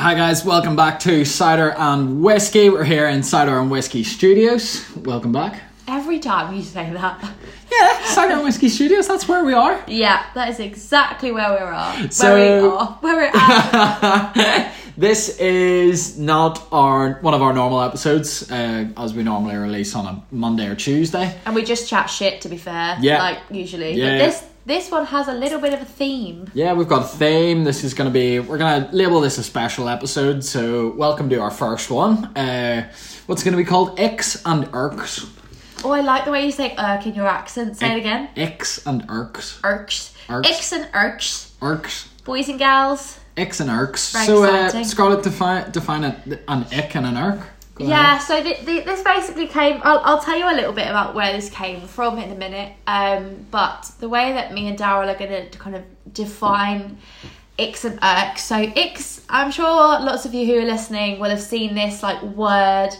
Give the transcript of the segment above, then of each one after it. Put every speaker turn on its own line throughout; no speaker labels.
Hi guys, welcome back to Cider and Whiskey. We're here in Cider and Whiskey Studios. Welcome back.
Every time you say that.
Yeah, Cider and Whiskey Studios, that's where we are.
Yeah, that is exactly where we are.
So-
where we are. Where we're at.
this is not our one of our normal episodes, uh, as we normally release on a Monday or Tuesday.
and we just chat shit to be fair.
Yeah.
Like usually.
Yeah.
But this this one has a little bit of a theme.
Yeah, we've got a theme. This is going to be, we're going to label this a special episode. So, welcome to our first one. Uh, what's going to be called Icks and Irks.
Oh, I like the way you say irk in your accent. Say it again.
Icks and Irks.
Irks.
Irks.
Icks and irks.
Irks.
Boys and gals.
Icks and irks.
Very
so, uh,
exciting.
Scarlett, define define a, an ick and an irk.
Yeah, so th- th- this basically came. I'll, I'll tell you a little bit about where this came from in a minute. Um, but the way that me and Daryl are going to kind of define icks and irks. So icks, I'm sure lots of you who are listening will have seen this like word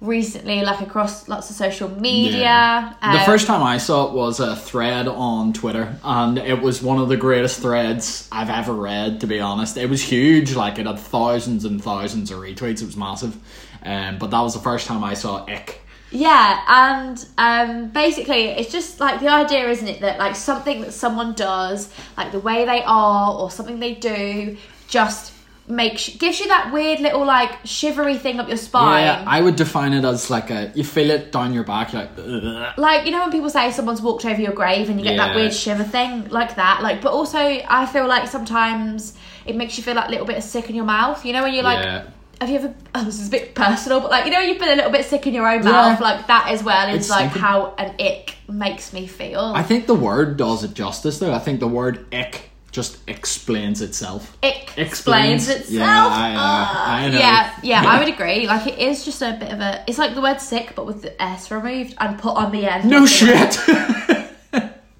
recently, like across lots of social media.
the
Um,
first time I saw it was a thread on Twitter, and it was one of the greatest threads I've ever read. To be honest, it was huge. Like it had thousands and thousands of retweets. It was massive. Um, but that was the first time I saw ick.
Yeah, and um, basically, it's just like the idea, isn't it, that like something that someone does, like the way they are or something they do, just makes gives you that weird little like shivery thing up your spine.
Yeah, I would define it as like a you feel it down your back, you're like. "Ugh."
like you know when people say someone's walked over your grave and you get that weird shiver thing like that like but also i feel like sometimes it makes you feel like a little bit sick in your mouth you know when you're like
Yeah.
Have you ever oh, this is a bit personal but like you know you've been a little bit sick in your own
Yeah.
mouth like that as well is
It's
like
stinking.
how an ick makes me feel
I think the word does it justice though. I think the word ick just explains itself.
ick
Explains.
explains itself
Yeah, I know,
Ah,
I know.
yeah yeah i would agree like it is just a bit of a it's like the word sick but with the s removed and put on the end
No shit.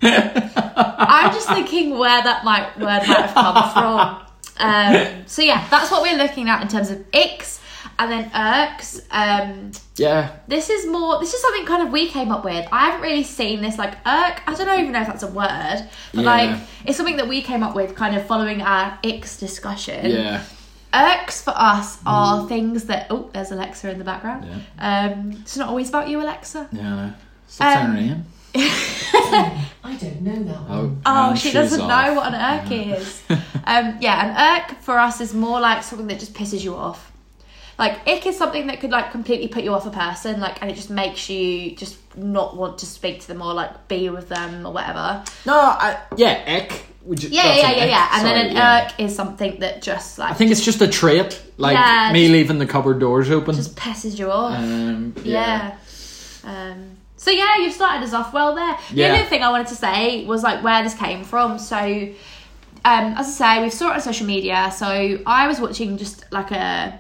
I'm just thinking where that might word might have come from. Um, so yeah, that's what we're looking at in terms of icks and then irks. Um,
yeah,
this is more. This is something kind of we came up with. I haven't really seen this like irk. I don't even know if that's a word, but
Yeah.
like it's something that we came up with, kind of following our icks discussion.
yeah.
Irks for us are things that. Oh, there's Alexa in the background.
Yeah.
Um, it's not always about you, Alexa.
Yeah, I know. Stop
Um,
saying her name.
I don't know that one.
Oh,
Oh,
and
she doesn't
off.
know what an irk is. um, yeah, an irk for us is more like something that just pisses you off. Like ick is something that could like completely put you off a person, like, and it just makes you just not want to speak to them or like be with them or whatever.
No, I, yeah, ick. Would you,
Yeah,
that's
yeah, yeah, yeah. And
Sorry,
then an
yeah.
irk is something that just like
I think it's just a trait, like
Yeah,
me leaving the cupboard doors open.
just pisses you off.
um,
yeah. Um, so yeah, you've started us off well there. The
Yeah.
only thing I wanted to say was like where this came from. So, um, as I say, we've saw it on social media. So I was watching just like a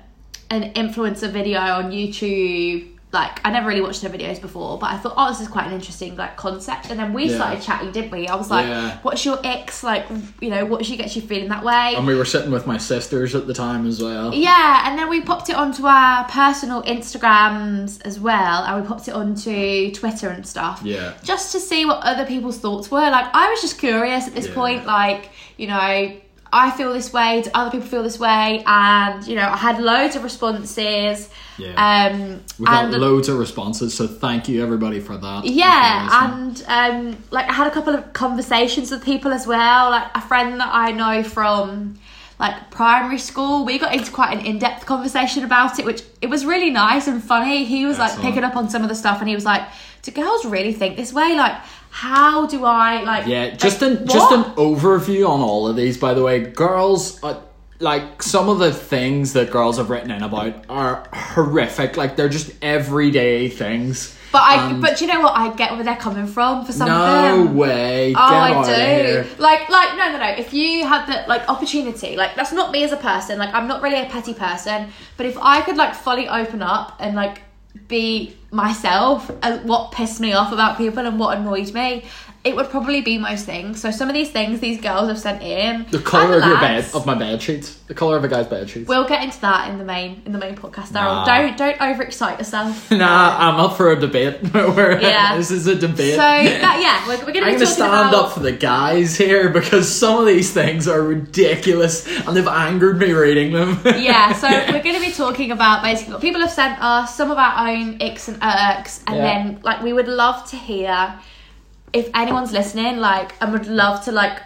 an influencer video on YouTube. Like I never really watched her videos before, but I thought, oh, this is quite an interesting like concept. And then we
Yeah.
started chatting, didn't we? I was like,
Yeah.
what's your ex like? You know, what she gets you feeling that way?
And we were sitting with my sisters at the time as well.
Yeah, and then we popped it onto our personal Instagrams as well, and we popped it onto Twitter and stuff.
Yeah.
Just to see what other people's thoughts were. Like, I was just curious at this
Yeah.
point, like, you know, I feel this way, do other people feel this way? And, you know, I had loads of responses.
Yeah.
Um,
We got
and
loads of responses, so thank you everybody for that.
yeah,
If you're listening.
and um, like I had a couple of conversations with people as well. Like a friend that I know from like primary school, we got into quite an in-depth conversation about it, which it was really nice and funny. He was like picking up on some of the stuff, and he was like, "Do girls really think this way? Like, how do I like?"
Yeah, just
like,
an just an overview on all of these. By the way, girls, uh, like some of the things that girls have written in about are horrific. Like they're just everyday things.
But I,
And-
but you know what? I get where they're coming from for some of
no
them.
way. Get
Oh, I do.
of.
Like, like, no, no, no. If you had the like opportunity, like that's not me as a person. Like, I'm not really a petty person. But if I could like fully open up and like be myself and what pissed me off about people and what annoyed me, it would probably be most things. So some of these things these girls have sent in.
The colour of your bed of my bed sheets. The colour of a guy's bed sheets.
We'll get into that in the main in the main podcast,
Nah.
Don't don't overexcite yourself.
nah, I'm up for a debate.
Yeah.
this is a debate.
So that yeah, we're, we're going to
I'm gonna stand
about
up for the guys here because some of these things are ridiculous and they've angered me reading them.
yeah, so we're going to be talking about basically what people have sent us, some of our own icks and irks, and
Yeah.
then like we would love to hear if anyone's listening, like, and would love to like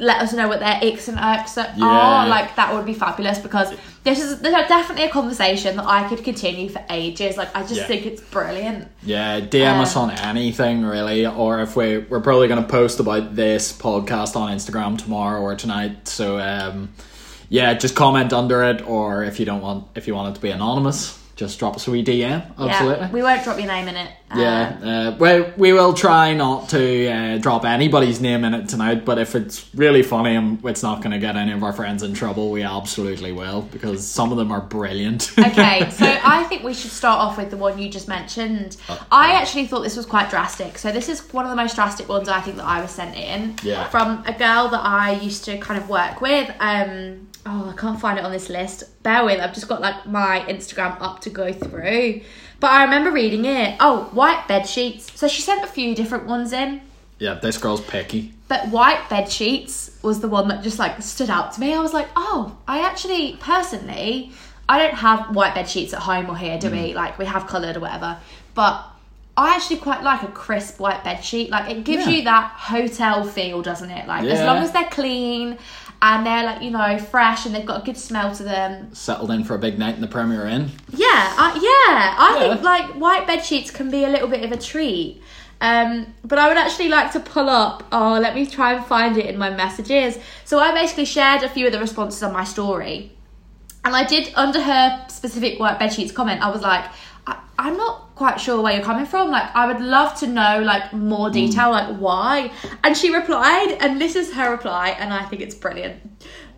let us know what their icks and irks are.
Yeah.
Like that would be fabulous because this is there's definitely a conversation that I could continue for ages. Like I just
Yeah.
think it's brilliant.
Yeah, DM us
Um,
on anything really, or if we we're probably going to post about this podcast on Instagram tomorrow or tonight. So um, yeah, just comment under it, or if you don't want if you want it to be anonymous, just drop us a wee DM. Absolutely.
Yeah, we won't drop your name in it. Um,
Yeah, uh, we, we will try not to uh, drop anybody's name in it tonight, but if it's really funny and it's not going to get any of our friends in trouble, we absolutely will because some of them are brilliant.
okay, so I think we should start off with the one you just mentioned. I actually thought this was quite drastic. So this is one of the most drastic ones I think that I was sent in
Yeah.
from a girl that I used to kind of work with. Um, oh, I can't find it on this list. Bear with, I've just got like my Instagram up to go through. But I remember reading it. Oh, white bed sheets. So she sent a few different ones in.
yeah, this girl's picky.
But white bed sheets was the one that just like stood out to me. I was like, oh, I actually personally, I don't have white bed sheets at home or here, do
Mm.
we? Like we have coloured or whatever. But I actually quite like a crisp white bed sheet. Like it gives
Yeah.
you that hotel feel, doesn't it? Like as long as they're clean and they're like you know fresh and they've got a good smell to them.
Settled in for a big night in the Premier Inn.
Yeah, I, yeah. I
Yeah.
think like white bed sheets can be a little bit of a treat. Um, but I would actually like to pull up. Oh, let me try and find it in my messages. So I basically shared a few of the responses on my story, and I did under her specific white bed sheets comment. I was like, I, I'm not quite sure where you're coming from. Like, I would love to know like more mm. detail, like why. And she replied, and this is her reply, and I think it's brilliant,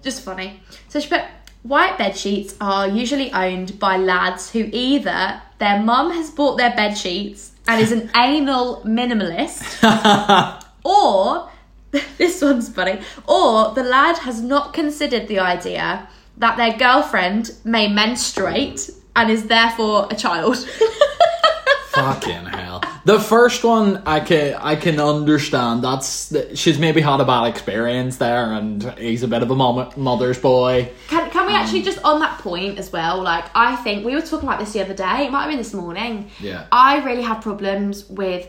just funny. So she put. White bed sheets are usually owned by lads who either their mum has bought their bed sheets and is an anal minimalist, or this one's funny, or the lad has not considered the idea that their girlfriend may menstruate and is therefore a child.
Fucking hell. The first one I can I can understand. That's she's maybe had a bad experience there, and he's a bit of a mom, mother's boy.
Can, can we actually um, just on that point as well? Like I think we were talking about this the other day. It might have been this morning.
Yeah.
I really have problems with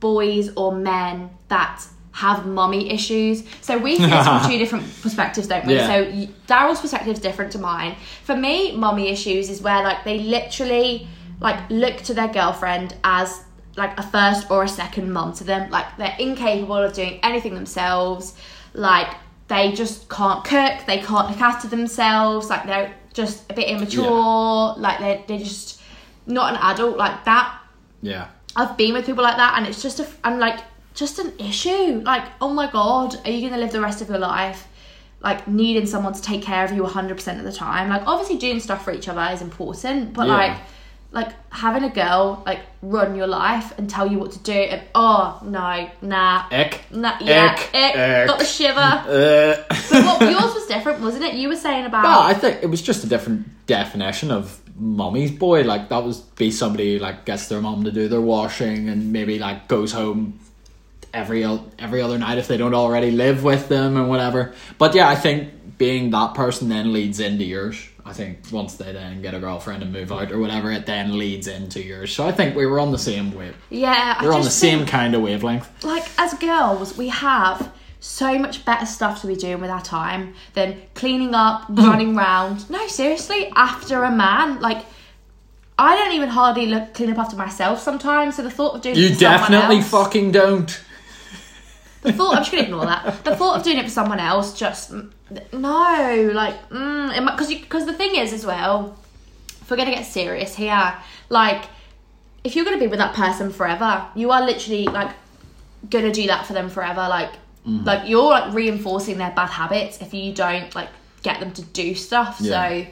boys or men that have mummy issues. So we see this from two different perspectives, don't we?
Yeah.
So Daryl's perspective is different to mine. For me, mummy issues is where like they literally like look to their girlfriend as like a first or a second mum to them. Like they're incapable of doing anything themselves. Like they just can't cook. They can't look after themselves. Like they're just a bit immature. Like they're they're just not an adult like that.
Yeah.
I've been with people like that, and it's just a, I'm like, just an issue. Like, oh my god, are you gonna live the rest of your life like needing someone to take care of you 100% of the time? Like, obviously, doing stuff for each other is important, but
Yeah.
like, like having a girl like run your life and tell you what to do, and oh no, nah,
Ick.
nah, yeah,
Ick.
ick,
Ick.
got the shiver.
Uh,
but what, yours was different, wasn't it? You were saying about
well, I think it was just a different definition of mommy's boy. Like that was be somebody who, like gets their mom to do their washing and maybe like goes home every every other night if they don't already live with them and whatever. But yeah, I think being that person then leads into yours. I think once they then get a girlfriend and move out or whatever, it then leads into yours. So I think we were on the same wave.
yeah,
We're on the same kind of wavelength.
like as girls we have so much better stuff to be doing with our time than cleaning up running round no seriously after a man like i don't even hardly look clean up after myself sometimes so the thought of doing it
You definitely
else,
fucking don't.
The thought i'm just gonna ignore that the thought of doing it for someone else just mm, no like mm, because because the thing is as well if we're gonna get serious here like if you're gonna be with that person forever you are literally like gonna do that for them forever like
Mm-hmm.
like you're like reinforcing their bad habits if you don't like get them to do stuff
Yeah.
so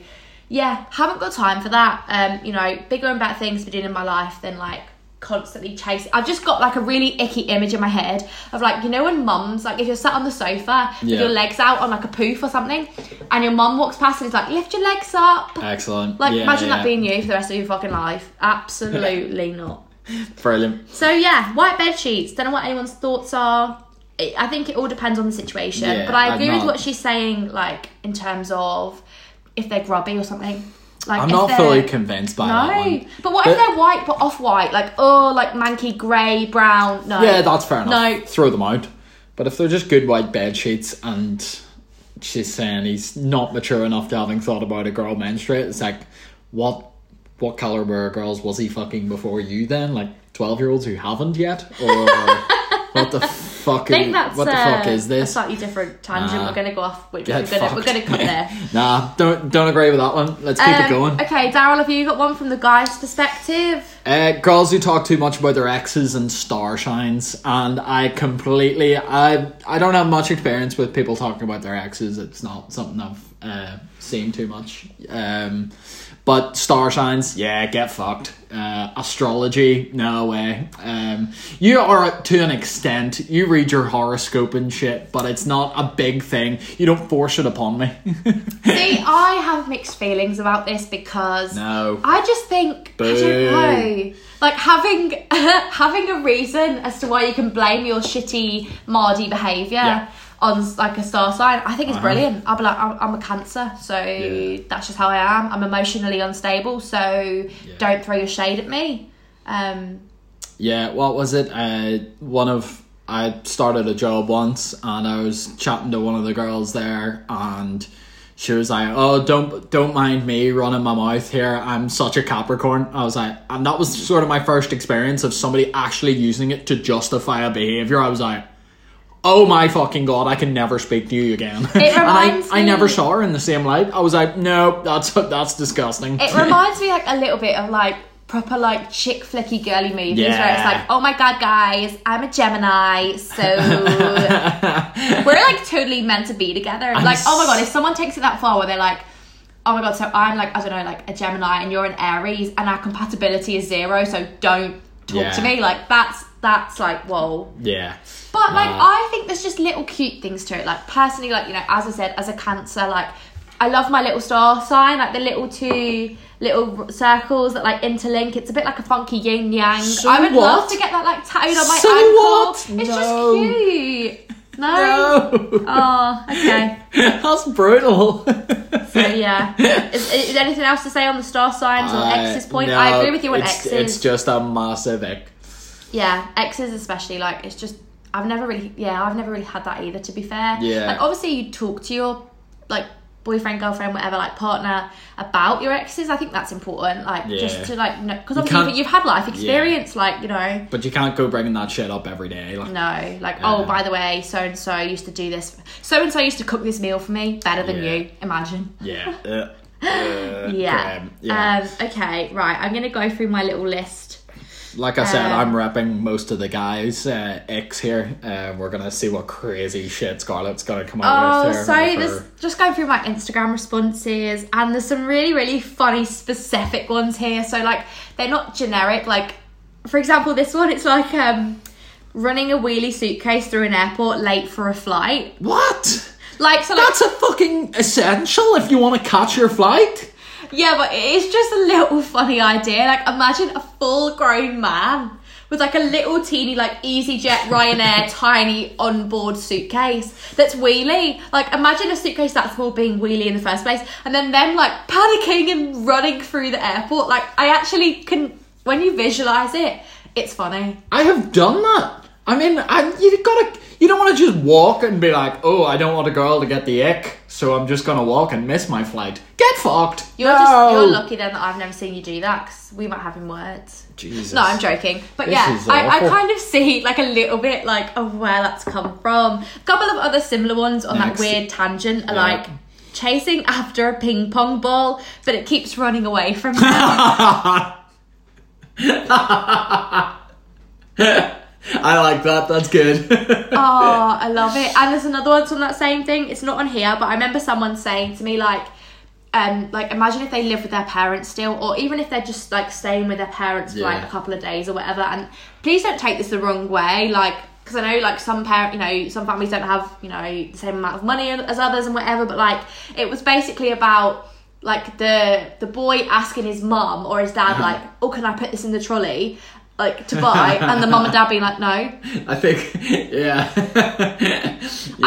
yeah haven't got time for that um you know bigger and better things to be doing in my life than like constantly chasing. I've just got like a really icky image in my head of like you know when mums like if you're sat on the sofa with
Yeah.
your legs out on like a poof or something, and your mum walks past and is like lift your legs up.
Excellent.
Like
Yeah,
imagine
yeah.
that being you for the rest of your fucking life. Absolutely not.
brilliant.
So yeah, white bed sheets. Don't know what anyone's thoughts are. I I think it all depends on the situation.
Yeah,
but I agree with what she's saying, like in terms of if they're grubby or something. Like
I'm not fully convinced by that
No,
one.
but what if they're white but off white? Like oh, like manky grey, brown. No.
Yeah, that's fair enough.
No.
Throw them out. But if they're just good white bed sheets and she's saying he's not mature enough to having thought about a girl menstruate, it's like what what caliber of girls was he fucking before you then? Like twelve year olds who haven't yet? Or what the fuck
I think
is,
that's
what the
uh,
fuck is
a
this?
slightly different tangent.
Nah.
we're gonna go off. We're, we're gonna we're gonna cut there.
Nah, don't don't agree with that one. Let's keep it
Um,
going.
Okay, Daryl, have you got one from the guy's perspective?
Uh, girls who talk too much about their exes and star signs, and I completely, I, I don't have much experience with people talking about their exes. It's not something I've uh, seen too much. Um, but star signs, yeah, get fucked. Uh, astrology, no way. Um, you are to an extent. You read your horoscope and shit, but it's not a big thing. You don't force it upon me.
See, I have mixed feelings about this because
no.
I just think I don't know. Like having having a reason as to why you can blame your shitty Mardy behaviour
Yeah.
On like a star sign, I think it's
Uh-huh.
brilliant. I'll be like, I'm, I'm a Cancer, so
Yeah.
that's just how I am. I'm emotionally unstable, so don't throw your shade at me. Um,
Yeah, what was it? Uh, one of I started a job once, and I was chatting to one of the girls there, and she was like, "Oh, don't don't mind me running my mouth here. I'm such a Capricorn." I was like, and that was sort of my first experience of somebody actually using it to justify a behavior. I was like. Oh my fucking god! I can never speak to you again. and I,
reminds
I never saw her in the same light. I was like, no, that's that's disgusting.
It reminds me like a little bit of like proper like chick flicky girly movies where it's like, oh my god, guys, I'm a Gemini, so we're like totally meant to be together. like, oh my god, if someone takes it that far where they're like, oh my god, so I'm like, I don't know, like a Gemini and you're an Aries and our compatibility is zero, so don't talk
Yeah.
to me. Like that's that's like whoa.
yeah,
But like
Nah.
I think there's just little cute things to it. Like personally, like you know, as I said, as a cancer, like I love my little star sign, like the little two little circles that like interlink. It's a bit like a funky yin yang.
So
I would love to get that like tattooed on my
So
ankle.
what?
It's
No.
just cute. No.
no,
Oh, okay.
that's brutal.
So yeah. Is, is anything else to say on the star signs or
Uh,
X's point?
no,
I agree with you on
it's,
X's.
It's just a massive.
Yeah, exes especially like it's just I've never really yeah I've never really had that either to be fair.
Yeah.
Like obviously you talk to your like boyfriend girlfriend whatever like partner about your exes. I think that's important. Like
Yeah.
just to like because obviously you've, you've had life experience. Like you know.
But you can't go bringing that shit up every day. Like,
No, like
Yeah.
oh, by the way, so and so used to do this. So and so used to cook this meal for me better than
Yeah.
you. Imagine.
yeah. Uh, uh,
Yeah.
yeah.
Um. Okay. Right. I'm gonna go through my little list.
Like I said,
um,
I'm repping most of the guys' uh, icks here. Uh, we're gonna see what crazy shit Scarlett's gonna come out
Oh,
with. there
so
with
there's just going through my Instagram responses, and there's some really, really funny, specific ones here. So like, they're not generic. Like, for example, this one, it's like um, running a wheelie suitcase through an airport late for a flight.
What?
Like, so like,
That's a fucking essential if you want to catch your flight.
Yeah, but it's just a little funny idea. Like, imagine a full-grown man. With like a little teeny like EasyJet Ryanair tiny onboard suitcase that's wheelie. Like imagine a suitcase that small being wheelie in the first place, and then them like panicking and running through the airport. Like I actually can when you visualize it, it's funny.
I have done that. I mean, I, you gotta. You don't want to just walk and be like, "Oh, I don't want a girl to get the ick, so I'm just gonna walk and miss my flight." Get fucked.
You're
no.
just you're lucky then that I've never seen you do that because we might have in words.
Jesus.
No, I'm joking. But
This
yeah, I, I kind of see like a little bit like of where that's come from. A couple of other similar ones on
Next.
that weird tangent are
Yeah.
like chasing after a ping pong ball, but it keeps running away from them.
I like that. That's good.
oh, I love it. And there's another one on that same thing. It's not on here, but I remember someone saying to me like, um, like imagine if they live with their parents still, or even if they're just like staying with their parents for like
Yeah.
a couple of days or whatever. And please don't take this the wrong way, like because I know like some parent, you know, some families don't have you know the same amount of money as others and whatever. But like it was basically about like the the boy asking his mum or his dad like, oh, can I put this in the trolley? Like to buy, and the mum and dad being like, no.
I think, yeah.
I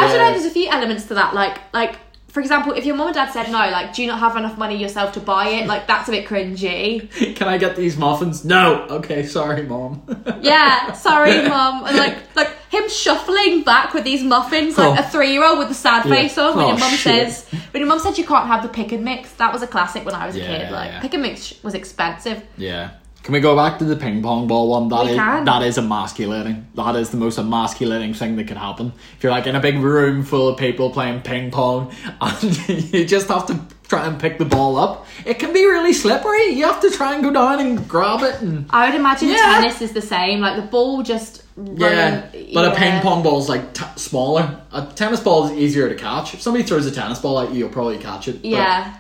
don't know. There's a few elements to that. Like, like for example, if your mum and dad said no, like, do you not have enough money yourself to buy it? Like, that's a bit cringy.
Can I get these muffins? No. Okay, sorry, mom.
Yeah, sorry, mom. And like, like him shuffling back with these muffins, like
Oh.
a three-year-old with the sad
Yeah.
face on. When
Oh,
your mum
shit.
says, when your mum said you can't have the pick and mix, that was a classic when I was a
Yeah,
kid. Like,
yeah.
pick and mix was expensive.
Yeah. Can we go back to the ping pong ball one? That
We
is-
can.
that is emasculating. That is the most emasculating thing that could happen. If you're like in a big room full of people playing ping pong and you just have to try and pick the ball up, it can be really slippery. You have to try and go down and grab it and
I would imagine
Yeah.
tennis is the same. Like the ball just
yeah, but a ping pong ball is like t- smaller. A tennis ball is easier to catch. If somebody throws a tennis ball at you, you'll probably catch it. but
Yeah.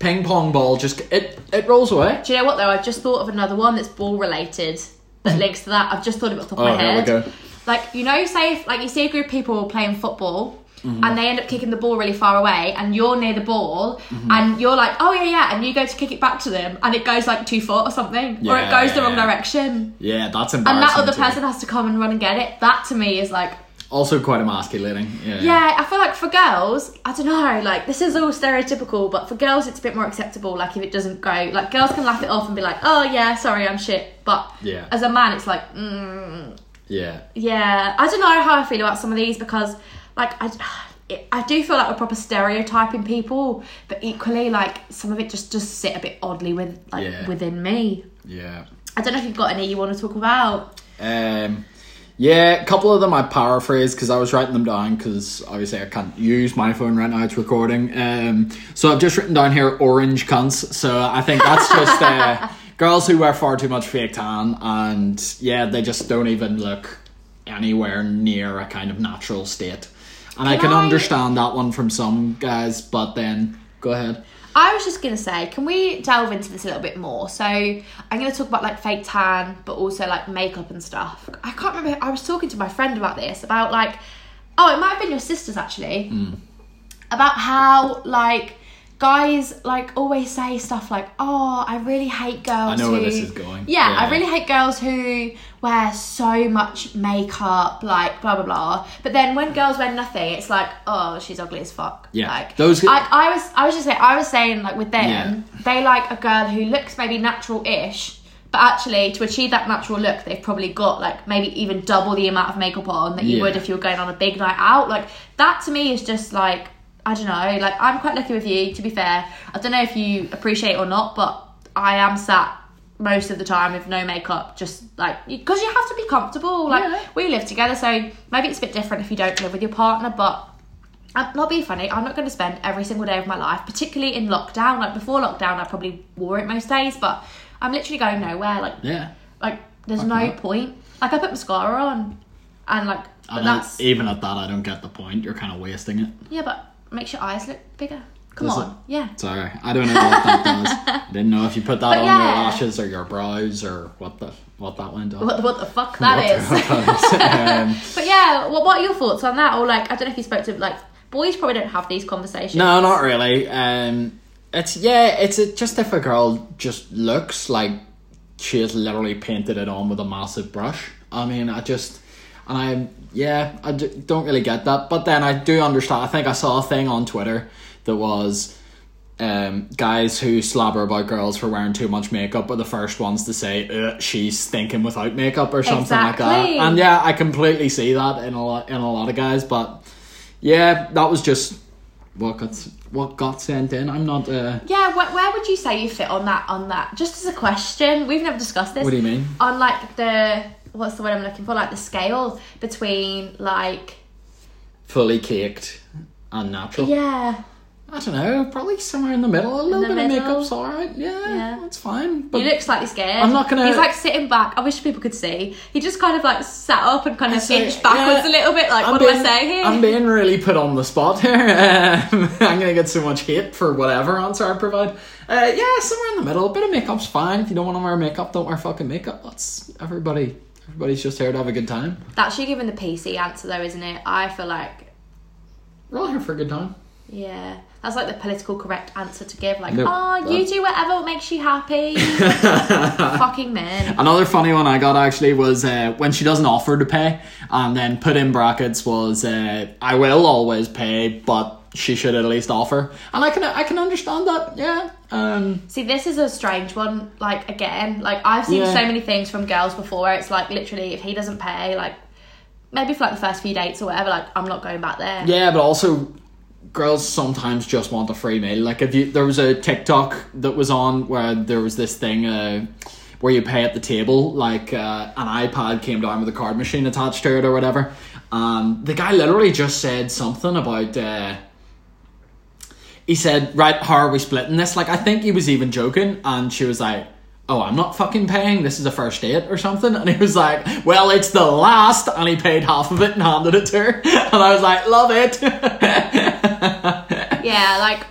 Ping pong ball just it it rolls away.
Do you know what though? I've just thought of another one that's ball related that links to that. I've just thought of it off the top
Oh,
of my
here we go.
Like you know, say if like you see a group of people playing football.
Mm-hmm.
And they end up kicking the ball really far away, and you're near the ball,
Mm-hmm.
and you're like, "Oh yeah, yeah," and you go to kick it back to them, and it goes like two foot or something, or it
Yeah,
goes the wrong
yeah.
direction,
Yeah, that's
and that other
too.
person has to come and run and get it. That to me is like,
also quite emasculating. Yeah.
yeah, I feel like for girls, I don't know, like this is all stereotypical, but for girls it's a bit more acceptable. Like if it doesn't go, like girls can laugh it off and be like, "Oh yeah, sorry, I'm shit," but
Yeah.
as a man, it's like, mm,
Yeah.
yeah, I don't know how I feel about some of these because, like, I, I do feel like we're proper stereotyping people, but equally, like, some of it just just sit a bit oddly with like
Yeah.
within me.
Yeah.
I don't know if you've got any you want to talk about.
Um, yeah, a couple of them I paraphrased because I was writing them down because obviously I can't use my phone right now. It's recording. Um, so I've just written down here orange cunts. So I think that's just uh, girls who wear far too much fake tan and yeah, they just don't even look anywhere near a kind of natural state. And I
Can
can
I-
understand that one from some guys, but then go ahead.
I was just gonna say, can we delve into this a little bit more? So I'm gonna talk about like fake tan, but also like makeup and stuff. I can't remember. I was talking to my friend about this about like, oh, it might have been your sisters actually,
Hmm.
about how like guys like always say stuff like, oh, I really hate girls.
I know
who...
where this is going.
Yeah, I really hate girls who wear so much makeup, like blah blah blah. But then when girls wear nothing, it's like, oh, she's ugly as fuck.
Yeah.
like
Those-
I, I was, I was just saying, I was saying like with them,
Yeah.
they like a girl who looks maybe natural-ish. But actually, to achieve that natural look, they've probably got like maybe even double the amount of makeup on that you
Yeah.
would if you were going on a big night out. Like that to me is just like I don't know. Like I'm quite lucky with you. To be fair, I don't know if you appreciate or not, but I am sat most of the time with no makeup, just like because you have to be comfortable. Like
Yeah.
we live together, so maybe it's a bit different if you don't live with your partner, but. I'm not being funny. I'm not going to spend every single day of my life, particularly in lockdown. Like before lockdown, I probably wore it most days, but I'm literally going nowhere. Like,
Yeah.
like there's no
that.
point. Like I put mascara on, and like, but that's
even at that, I don't get the point. You're kind of wasting it.
yeah, but makes your eyes look bigger. Come on,
it?
yeah.
Sorry, I don't know what that does. I didn't know if you put that
But
on
yeah.
your lashes or your brows or what the what that went on.
What, what the fuck that
What
is.
Um,
but yeah, what, what are your thoughts on that? Or like, I don't know if you spoke to like boys probably don't have these conversations.
no, not really. Um, it's yeah, it's a, just if a girl just looks like she has literally painted it on with a massive brush. I mean, I just and I yeah, I d- don't really get that. But then I do understand. I think I saw a thing on Twitter that was. um, guys who slobber about girls for wearing too much makeup are the first ones to say she's thinking without makeup or something like that. And yeah, I completely see that in a lot in a lot of guys. But yeah, that was just what got what got sent in. I'm not. Uh,
Yeah, where, where would you say you fit on that? On that, just as a question, we've never discussed this.
what do you mean?
On like the what's the word I'm looking for? Like the scale between like
Fully caked and natural.
yeah.
I don't know, probably somewhere in the middle. A little bit of makeup's alright. Yeah,
Yeah.
that's fine. But
You look slightly scared.
I'm not gonna-
He's like sitting back. I wish people could see. He just kind of like sat up and kind of
So,
inched backwards
yeah,
a little bit. Like,
I'm
what
being,
do I say here?
I'm being really put on the spot here. Um, I'm gonna get so much hate for whatever answer I provide. Uh, yeah, somewhere in the middle. A bit of makeup's fine. If you don't want to wear makeup, don't wear fucking makeup. That's everybody. Everybody's just here to have a good time.
That's you giving the PC answer though, isn't it? I feel like,
We're all here for a good time.
yeah, that's like the political correct answer to give. Like, oh, you do whatever makes you happy. Fucking men.
Another funny one I got actually was uh, when she doesn't offer to pay, and then put in brackets was uh, I will always pay, but she should at least offer. And I can I can understand that. Yeah. Um,
See, this is a strange one. Like again, like I've seen
Yeah.
so many things from girls before. Where it's like literally, if he doesn't pay, like maybe for like the first few dates or whatever, like I'm not going back there.
Yeah, but also girls sometimes just want a free meal. Like if you there was a TikTok that was on where there was this thing uh where you pay at the table, like uh, an iPad came down with a card machine attached to it or whatever. Um the guy literally just said something about uh he said, Right, how are we splitting this? Like I think he was even joking and she was like Oh, I'm not fucking paying. This is a first date or something. And he was like, Well, it's the last. And he paid half of it and handed it to her. And I was like, Love it.
Yeah, like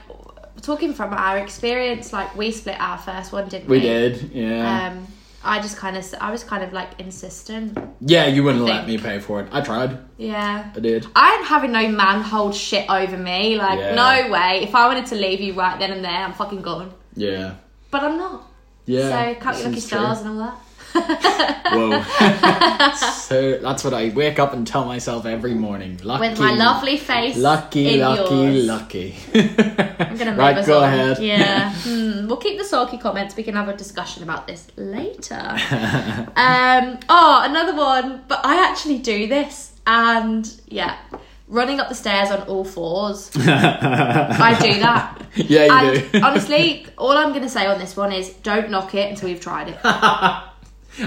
talking from our experience, like we split our first one, didn't we?
We did, yeah.
Um, I just kind of, I was kind of like insistent.
yeah, you wouldn't let me pay for it. I tried.
Yeah.
I did.
I'm having no man hold shit over me. Like,
Yeah.
no way. If I wanted to leave you right then and there, I'm fucking gone.
Yeah.
But I'm not.
Yeah.
so count
this
your lucky stars and all that.
Whoa. so that's what I wake up and tell myself every morning. Lucky.
With my lovely face.
Lucky, lucky,
yours.
lucky.
I'm gonna move
right, go
on.
ahead.
Yeah. Hmm, We'll keep the sulky comments. We can have a discussion about this later. um. Oh, another one. But I actually do this, and yeah, running up the stairs on all fours. I do that.
yeah, you
And
do.
honestly, all I'm gonna say on this one is don't knock it until you've tried it.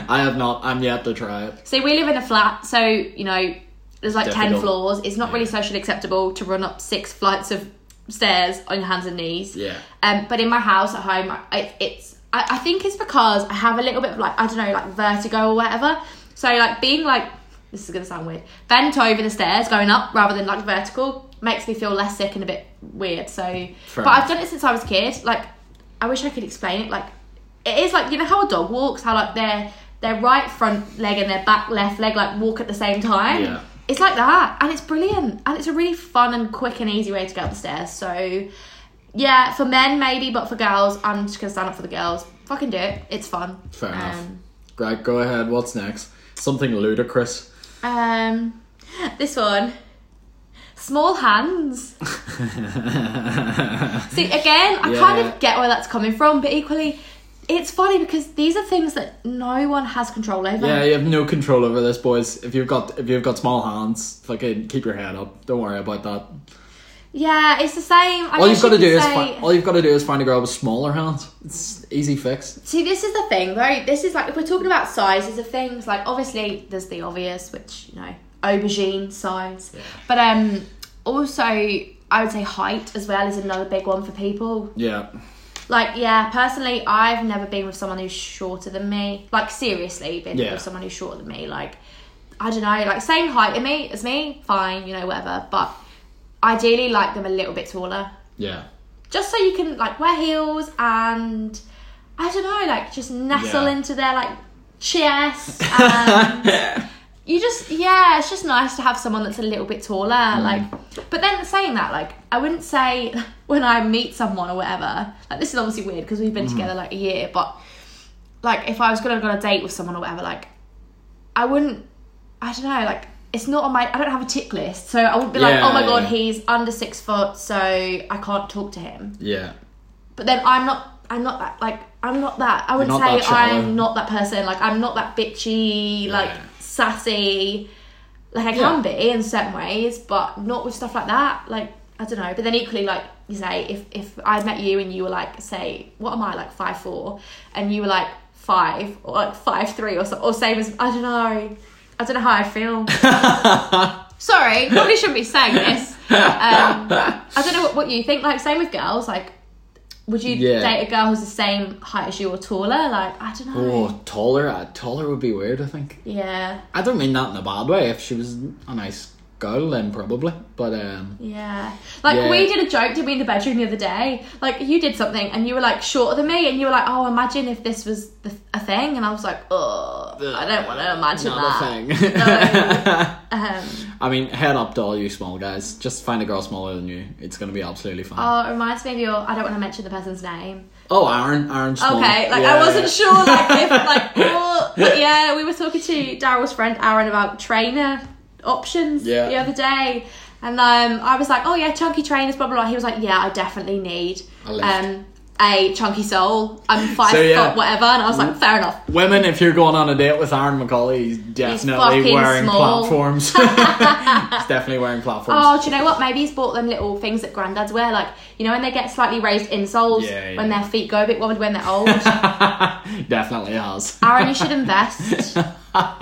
I have not. I'm yet to try it.
So we live in a flat, so you know there's like ten floors. It's not really socially acceptable to run up six flights of stairs on your hands and knees.
Yeah.
Um, but in my house at home, I, it's I, I think it's because I have a little bit of like I don't know like vertigo or whatever. So like being like this is gonna sound weird, bent over the stairs going up rather than like vertical makes me feel less sick and a bit weird. So,
Fair
but I've done it since I was a kid. Like I wish I could explain it. Like it is like you know how a dog walks, how like their their right front leg and their back left leg like walk at the same time.
Yeah.
It's like that, and it's brilliant, and it's a really fun and quick and easy way to get up the stairs. So, yeah, for men maybe, but for girls, I'm just gonna stand up for the girls. Fucking do it. It's fun.
Fair enough.
Um,
Right, go ahead. What's next? Something ludicrous.
um, this one. Small hands. See, again, I kind of get where that's coming from, but equally, it's funny because these are things that no one has control over.
Yeah, you have no control over this, boys. If you've got if you've got small hands, fucking keep your head up. Don't worry about that.
Yeah, it's the same. I
all you've got to do
could
is fi- all you've got to do is find a girl with smaller hands. It's easy fix.
See, this is the thing, though. This is like if we're talking about sizes of things, like obviously there's the obvious, which you know, aubergine size, but um, also I would say height as well is another big one for people.
Yeah.
Like, yeah, personally, I've never been with someone who's shorter than me. Like, seriously, been
Yeah.
with someone who's shorter than me. Like, I don't know, like same height as me, as me, fine, you know, whatever. But ideally, like them a little bit taller
Yeah.
just so you can like wear heels and I don't know, like just nestle
Yeah.
into their like chest and you just yeah, it's just nice to have someone that's a little bit taller.
Mm.
Like but then saying that, like I wouldn't say when I meet someone or whatever, like this is obviously weird because we've been
Mm-hmm.
together like a year, but like if I was gonna go on a date with someone or whatever, like I wouldn't I don't know, like it's not on my I don't have a tick list. So I wouldn't be like, oh my god,
yeah.
he's under six foot, so I can't talk to him.
Yeah.
But then I'm not. I'm not that. Like I'm not that. I would say
not that shallow.
I'm not that person. Like I'm not that bitchy. Like
Yeah.
Sassy. Like I
Yeah.
can be in certain ways, but not with stuff like that. Like I don't know. But then equally, like you say, if if I met you and you were like, say, what am I like five four, and you were like five or like five three or so, or same as I don't know. I don't know how I feel. Sorry, probably shouldn't be saying this. Um, I don't know what, what you think. Like, same with girls. Like, would you
Yeah.
date a girl who's the same height as you or taller? Like, I don't know.
Oh, taller. Uh, taller would be weird. I think.
Yeah,
I don't mean that in a bad way. If she was a nice girl, then probably. But um,
yeah. Like,
Yeah.
we did a joke, did we, in the bedroom the other day? Like, you did something and you were like shorter than me, and you were like, oh, imagine if this was the, a thing. And I was like, oh, I don't want to imagine that.
a thing.
Um,
I mean, head up to all you small guys. Just find a girl smaller than you. It's gonna be absolutely fine.
oh, it reminds me of your. I don't want to mention the person's name.
oh, Aaron, Aaron. Small.
Okay, like
Yeah.
I wasn't sure, like if like, but yeah, we were talking to Daryl's friend Aaron about trainer options
Yeah.
the other day, and um, I was like, oh yeah, chunky trainers, blah blah blah. He was like, yeah, I definitely need um a chunky sole. I'm five
So, yeah.
foot whatever, and I was like, fair enough.
Women, if you're going on a date with Aaron McCauley, he's definitely
fucking
wearing
small.
platforms. he's definitely wearing platforms.
Oh, do you know what? Maybe he's bought them little things that granddads wear, like you know when they get slightly raised insoles
Yeah, yeah.
when their feet go a bit wide when they're old.
definitely has.
Aaron, you should invest.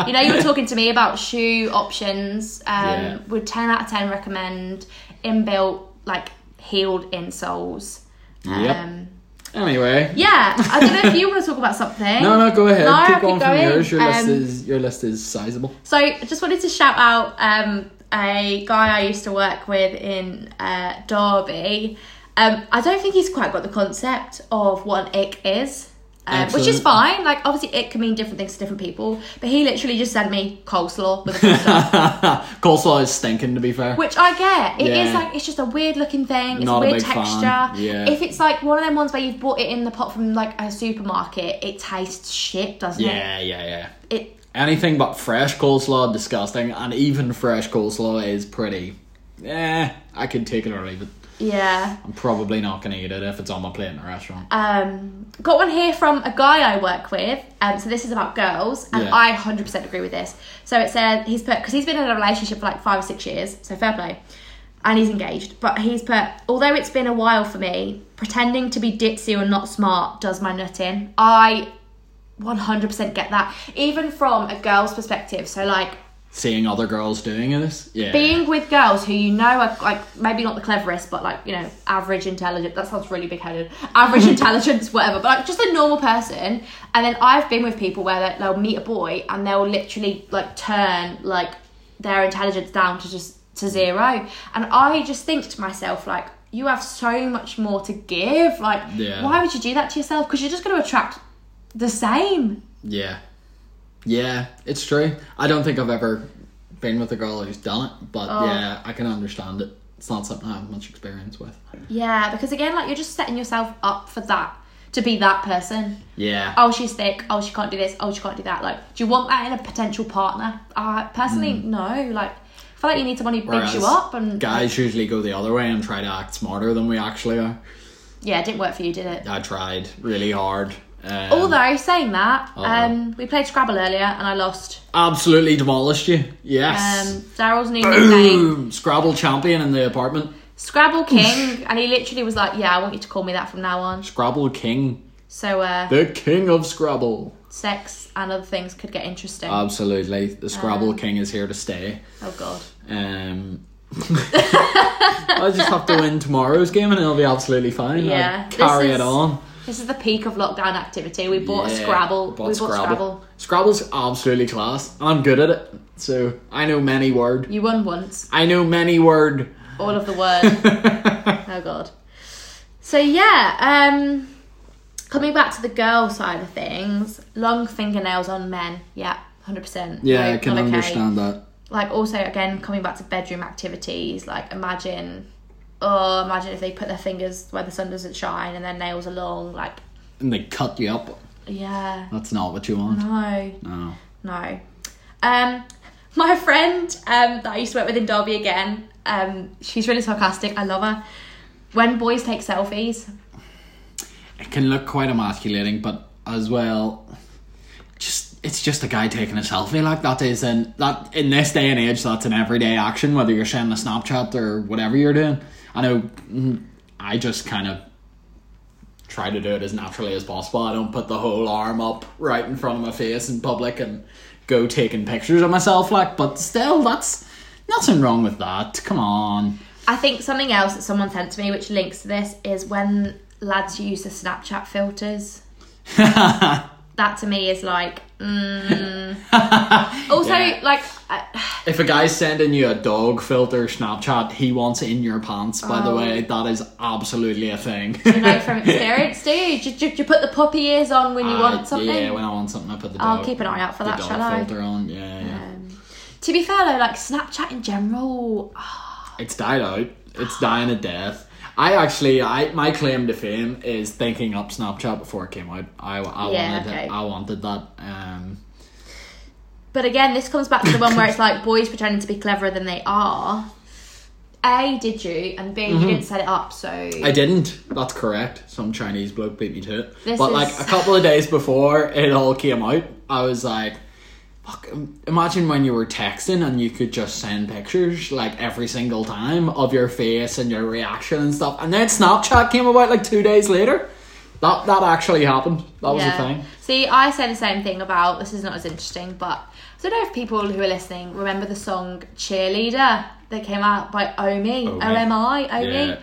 you know, you were talking to me about shoe options. Um. Would 10 out of 10 recommend inbuilt, like, heeled insoles?
Yep. Anyway.
yeah, I don't know if you want to talk about something.
No, no, go ahead.
No,
keep
keep
going from
going.
yours. Your list
Um,
is your list is sizable.
So, I just wanted to shout out um, a guy I used to work with in uh, Derby. Um, I don't think he's quite got the concept of what an ick is. Um, which is fine. Like, obviously, it can mean different things to different people. But he literally just sent me coleslaw with a stop.
Coleslaw is stinking, to be fair.
Which I get. It is
Yeah.
like it's just a weird looking thing. It's
Not a
weird
big fan.
texture.
Yeah.
If it's like one of them ones where you've bought it in the pot from like a supermarket, it tastes shit, doesn't it?
yeah, yeah, yeah.
it? It
Anything but fresh coleslaw, disgusting, and even fresh coleslaw is pretty. Yeah, I could take it or leave it.
Yeah.
I'm probably not gonna eat it if it's on my plate in a restaurant.
Um, got one here from a guy I work with. Um, so this is about girls, and
Yeah.
I 100% agree with this. So it said he's put because he's been in a relationship for like five or six years, so fair play, and he's engaged. But he's put although it's been a while for me, pretending to be ditzy or not smart does my nut in. I 100% get that, even from a girl's perspective. So like
Seeing other girls doing this, yeah.
being with girls who you know are like maybe not the cleverest, but like you know average intelligent. That sounds really big headed. Average intelligence, whatever. But like just a normal person. And then I've been with people where they- they'll meet a boy and they'll literally like turn like their intelligence down to just to zero. And I just think to myself like. You have so much more to give. Like,
Yeah.
why would you do that to yourself? Because you're just going to attract the same.
Yeah. Yeah, it's true. I don't think I've ever been with a girl who's done it, but
Oh.
yeah, I can understand it. It's not something I have much experience with.
Yeah, because again, like you're just setting yourself up for that to be that person.
Yeah.
oh she's thick oh she can't do this oh she can't do that like do you want that in a potential partner uh personally no like I feel like you need someone who bigs you. Up and
guys usually go the other way and try to act smarter than we actually are.
yeah it didn't work for you did it
I tried really hard. Um,
although saying that um we played scrabble earlier and i lost
absolutely demolished you. Yes.
um daryl's new nickname
Scrabble champion in the apartment.
scrabble king and he literally was like yeah i want you to call me that from now on
Scrabble king.
so uh
The king of Scrabble.
sex and other things could get interesting
Absolutely. The Scrabble
Um,
king is here to stay.
oh god
Um, I just have to win tomorrow's game and it'll be absolutely fine. I'll
Yeah,
carry
is-
it on.
This is the peak of lockdown activity we bought a scrabble
bought
we bought scrabble
Scrabble's absolutely class. I'm good at it. So I know many word.
you won once
I know many word.
all of the word. oh god. So yeah, um coming back to the girl side of things, long fingernails on men. Yeah, hundred percent.
yeah, I can understand that.
Like also again coming back to bedroom activities, like imagine oh imagine if they put their fingers where the sun doesn't shine and their nails are long, like
And they cut you up.
yeah.
That's not what you want.
No.
No.
No. Um, my friend um, that I used to work with in Derby again, um, she's really sarcastic. I love her. When boys take selfies,
It can look quite emasculating, but as well, just it's just a guy taking a selfie. Like that is in that in this day and age, that's an everyday action. Whether you're sending a Snapchat or whatever you're doing, I know. mm, I just kind of try to do it as naturally as possible. I don't put the whole arm up right in front of my face in public and go taking pictures of myself. Like, but still, that's Nothing wrong with that. Come on.
I think something else that someone sent to me, which links to this, is when lads use the Snapchat filters. that to me is like. Mm. also,
Yeah.
like, I,
If a guy's sending you a dog filter Snapchat, he wants it in your pants. By the
Oh.
way, that is absolutely a thing.
you know from experience, do you? Do, you put the puppy ears on when you
Uh,
want something?
Yeah, when I want something, I put the. Dog, I'll
keep an eye out for
the
that,
dog
shall I?
filter on. Yeah, yeah.
Um, to be fair though, like Snapchat in general,
It's died out. It's dying a death. I actually, I my claim to fame is thinking up Snapchat before it came out. I, I
Yeah,
wanted,
okay.
it, I wanted that. Um,
But again, this comes back to the one where it's like boys pretending to be cleverer than they are. A, did you? And B, you didn't set it up, so.
Mm-hmm. I didn't. That's correct. Some Chinese bloke beat me to it.
This
but like a couple of days before it all came out, I was like, "Fuck!" Imagine when you were texting and you could just send pictures like every single time of your face and your reaction and stuff, and then Snapchat came about like two days later. That that actually happened. That was a thing.
See, I say the same thing about this is not as interesting, but I don't know if people who are listening remember the song Cheerleader that came out by Omi, oh,
Omi.
Omi.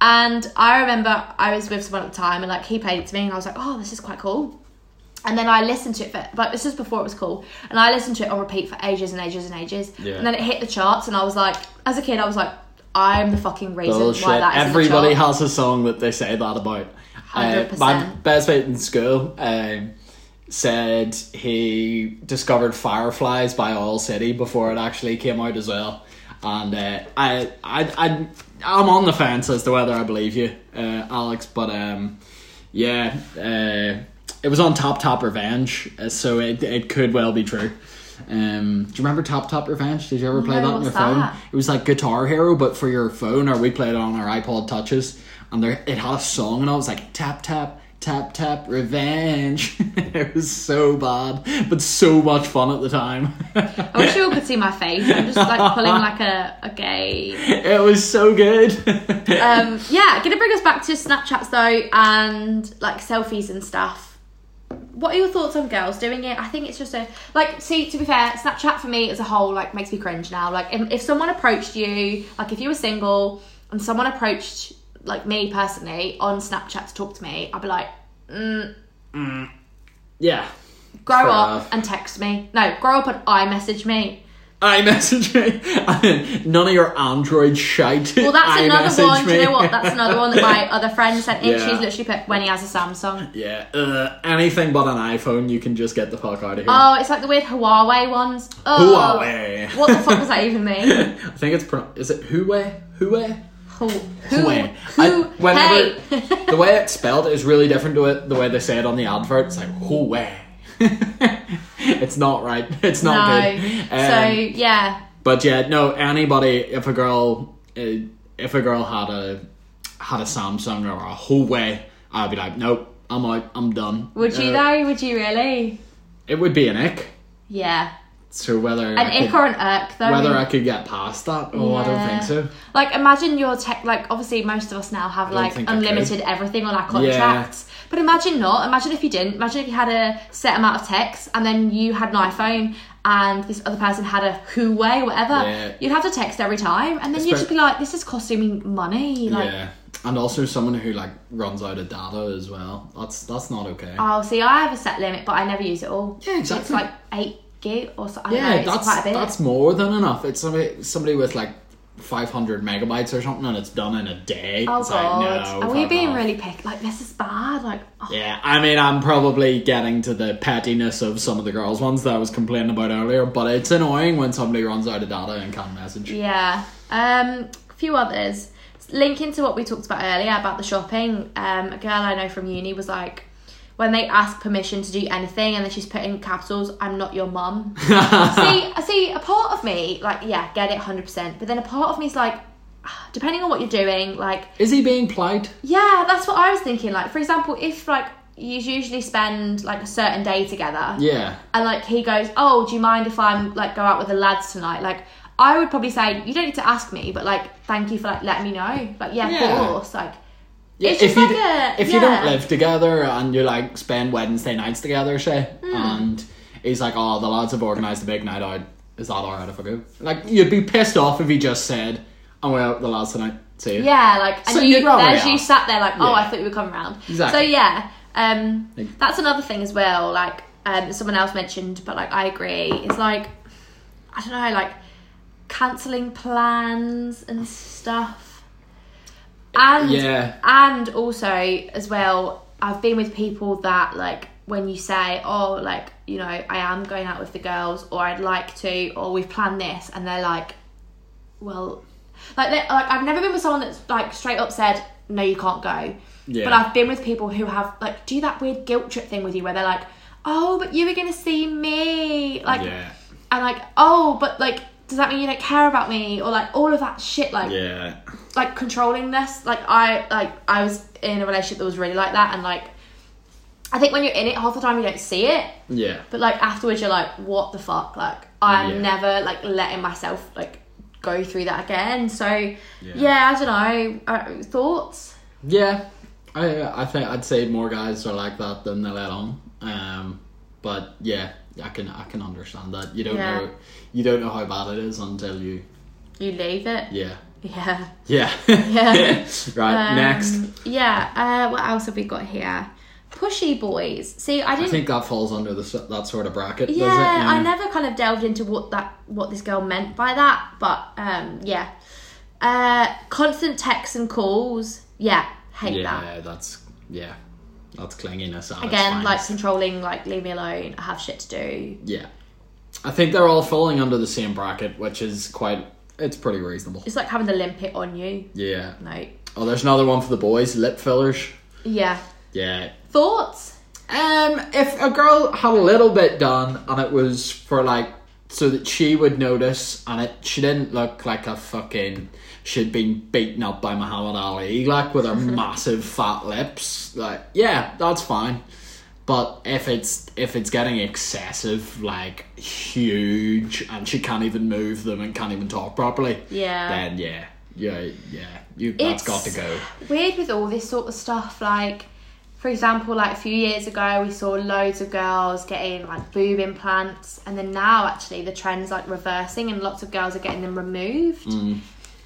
And I remember I was with someone at the time and like he played it to me and I was like, oh, this is quite cool. And then I listened to it for, but this was before it was cool. And I listened to it on repeat for ages and ages and ages.
Yeah.
And then it hit the charts and I was like, as a kid, I was like, I'm the fucking reason
Bullshit.
why that is
Everybody
in the chart.
has a song that they say that about. Uh,
100%.
my best mate in school um, said he discovered Fireflies by Owl City before it actually came out as well. And uh, I, I, I, I'm on the fence as to whether I believe you, uh, Alex. But um, yeah, uh, it was on Tap Tap Revenge, uh, so it it could well be true. Um, do you remember Tap Tap Revenge? Did you ever play
No,
that on your phone?
that?
It was like Guitar Hero, but for your phone, or we played it on our iPod Touches, and there it had a song, and I was like tap tap tap tap revenge. it was so bad, but so much fun at the time.
I wish you all could see my face. I'm just like pulling like a, a gay.
it was so good.
Um, yeah, gonna bring us back to Snapchats though, and like selfies and stuff. What are your thoughts on girls doing it? I think it's just a like. See, to be fair, Snapchat for me as a whole like makes me cringe now. Like, if, if someone approached you, like if you were single and someone approached like me personally on Snapchat to talk to me, I'd be like, mm, mm.
yeah.
grow up
enough.
and text me. No, grow up and iMessage me.
iMessage me. None of your Android shite.
Well, that's another one. Do you know what? That's another one that my other friend sent in.
Yeah.
She's literally put when he has a Samsung.
Yeah, uh, anything but an iPhone, you can just get the fuck out of here.
Oh, it's like the weird Huawei ones. Oh,
Huawei.
What the fuck does that even mean?
I think it's pro- is it Huawei? Huawei?
Who?
Huawei.
Who?
I- whenever
hey.
the way it's spelled is really different to it the way they say it on the advert. It's like Huawei. it's not right. It's not
no.
good.
so
Um,
yeah,
But yeah, no. Anybody, if a girl, uh, if a girl had a had a Samsung or a Huawei, I'd be like, nope, I'm out, I'm done.
would you
Uh,
though? Would you really?
It would be an ick.
Yeah,
So whether
an
I
ick
could,
or an irk though.
whether I could get past that, oh, I don't think so.
Like imagine your tech. Like obviously most of us now have like unlimited everything on our contracts. But imagine not. Imagine if you didn't. Imagine if you had a set amount of texts and then you had an iPhone and this other person had a Huawei, whatever.
Yeah.
You'd have to text every time, and then you'd just be like, "This is costing me money." Like,
yeah, and also someone who like runs out of data as well. That's that's not okay.
oh, see, I have a set limit, but I never use it all.
Yeah, exactly.
It's like eight gig or so. I don't know.
yeah, that's
quite a bit.
that's more than enough. It's somebody somebody with like. 500 megabytes or something and it's done in a day
Oh
it's
god,
like, no,
are we being
off.
really picky? Like this is bad. Like, oh.
Yeah, I mean, I'm probably getting to the pettiness of some of the girls' ones that I was complaining about earlier, but it's annoying when somebody runs out of data and can't message.
Yeah. Um, a few others. Linking to what we talked about earlier about the shopping, um, a girl I know from uni was like, when they ask permission to do anything, and then she's put in capitals, "I'm not your mum." see, see, a part of me, like, yeah, get it, hundred percent. But then a part of me is like, ah, depending on what you're doing, like,
Is he being polite?
yeah, that's what I was thinking. Like, for example, if like you usually spend like a certain day together,
Yeah.
and like he goes, "Oh, do you mind if I'm like go out with the lads tonight?" Like I would probably say, "You don't need to ask me, but like thank you for like letting me know." Like yeah,
Yeah.
of course. Like
Yeah,
It's
if
just
you
like a-
if you don't live together and you like spend Wednesday nights together, say,
Hmm.
and he's like, "Oh, the lads have organised a big night out. Is that alright if I go? Like, you'd be pissed off if he just said, I'm going out with the lads tonight. See you.
Yeah, like and
So
you
you'd rather
there's you sat there like, oh,
Yeah.
I thought you were coming round.
Exactly.
So yeah, um, that's another thing as well. Like um, someone else mentioned, but like I agree. It's like I don't know, like cancelling plans and stuff. And
Yeah.
and also as well, I've been with people that like when you say, oh, like you know, I am going out with the girls, or I'd like to, or we've planned this, and they're like, well, like they, like I've never been with someone that's like straight up said, no, you can't go.
Yeah.
But I've been with people who have like do that weird guilt trip thing with you where they're like, oh, but you were gonna see me, like,
Yeah.
and like, oh, but like. Does that mean you don't care about me or like all of that shit like
Yeah.
like controlling this. Like I like I was in a relationship that was really like that, and like I think when you're in it, half the time you don't see it,
Yeah.
but like afterwards you're like, what the fuck? Like I'm
Yeah.
never like letting myself like go through that again. So yeah, I don't know. Uh, thoughts?
Yeah, I I think I'd say more guys are like that than they let on. Um, but yeah, I can I can understand that. You don't
Yeah.
know you don't know how bad it is until you
You leave it.
yeah
Yeah.
yeah
Yeah.
right
Um,
next.
Yeah. Uh, what else have we got here? Pushy boys. See, I
I
didn't.
think that falls under the, that sort of bracket.
yeah,
does it?
I never kind of delved into what that what this girl meant by that, but um, yeah. Uh, constant texts and calls. Yeah, hate that.
Yeah, that's yeah, that's clinginess. at its
Again, like controlling, like leave me alone. I have shit to do.
yeah, I think they're all falling under the same bracket, which is quite. It's pretty reasonable.
It's like having the limpet on you.
Yeah.
No.
Oh, there's another one for the boys. Lip fillers.
Yeah.
Yeah,
Thoughts?
Um, if a girl had a little bit done and it was for like so that she would notice and it she didn't look like a fucking she'd been beaten up by Muhammad Ali like with her massive fat lips like yeah that's fine but if it's if it's getting excessive like huge and she can't even move them and can't even talk properly
Yeah.
then yeah yeah yeah you that's
It's-
got to go
Weird with all this sort of stuff. Like, for example, like a few years ago, we saw loads of girls getting like boob implants, and then now actually the trend's like reversing, and lots of girls are getting them removed.
Mm.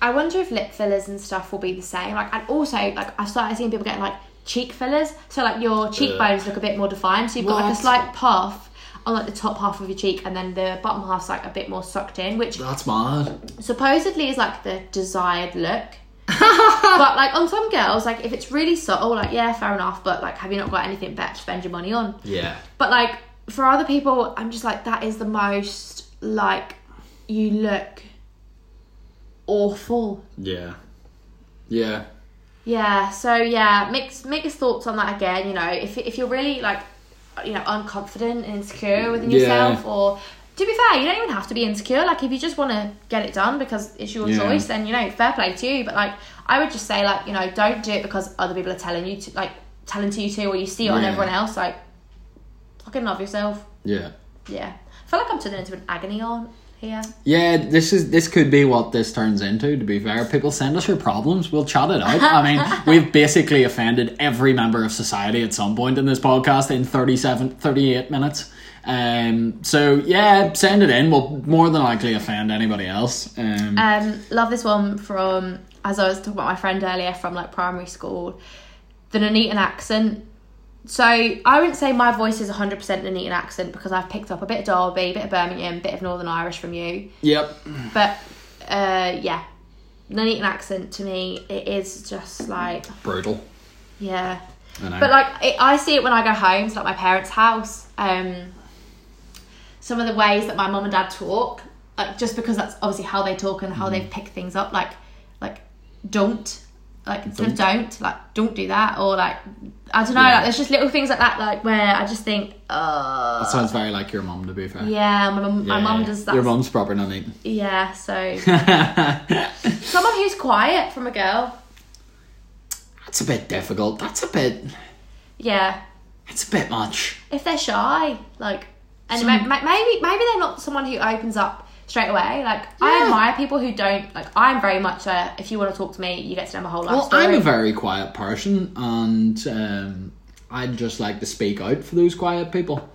I wonder if lip fillers and stuff will be the same. Like, and also like I've started seeing people getting like cheek fillers, so like your cheekbones look a bit more defined. So you've got like a
What?
slight puff on like the top half of your cheek, and then the bottom half's like a bit more sucked in, which
that's mad
supposedly is like the desired look. but like on some girls, like if it's really subtle, like yeah, fair enough. But like, have you not got anything better to spend your money on?
yeah
But like for other people, I'm just like that is the most like you look awful.
yeah yeah
Yeah. So yeah, mix mixed thoughts on that again. You know, if if you're really like you know unconfident and insecure mm, within
Yeah.
yourself, or to be fair, you don't even have to be insecure. Like if you just want to get it done because it's your
Yeah.
choice, then you know, fair play to you. But like I would just say like you know, don't do it because other people are telling you to like telling to you to, or you see it on everyone else. Like fucking love yourself.
yeah
Yeah. I feel like I'm turning into an agony aunt here.
Yeah, this is this could be what this turns into. To be fair, people send us your problems. We'll chat it out. I mean, we've basically offended every member of society at some point in this podcast in 37, 38 minutes. Um, so yeah, send it in. We'll more than likely offend anybody else. Um,
Um, love this one from as I was talking about my friend earlier from like primary school, the Nuneaton accent. So I wouldn't say my voice is 100% Nuneaton accent because I've picked up a bit of Derby, a bit of Birmingham, a bit of Northern Irish from you.
yep.
But uh, yeah, Nuneaton accent to me it is just like
Brutal.
yeah. But like it, I see it when I go home to like my parents' house. Um, some of the ways that my mum and dad talk, like just because that's obviously how they talk and how
Mm.
they've picked things up, like like don't like instead of don't like don't do that or like I don't know
Yeah.
like there's just little things like that like where I just think uh
that sounds very like your mum. To be fair.
yeah my mum my
Yeah,
mum does that
Your mum's proper Nuneaton.
yeah so someone who's quiet from a girl
That's a bit difficult. That's a bit.
yeah
It's a bit much.
if they're shy, like, and
Some-
ma- ma- maybe maybe they're not someone who opens up straight away. Like, I admire people who don't. Like, I'm very much a if you want to talk to me, you get to know my whole life
Well,
story.
I'm a very quiet person, and um, I'd just like to speak out for those quiet people.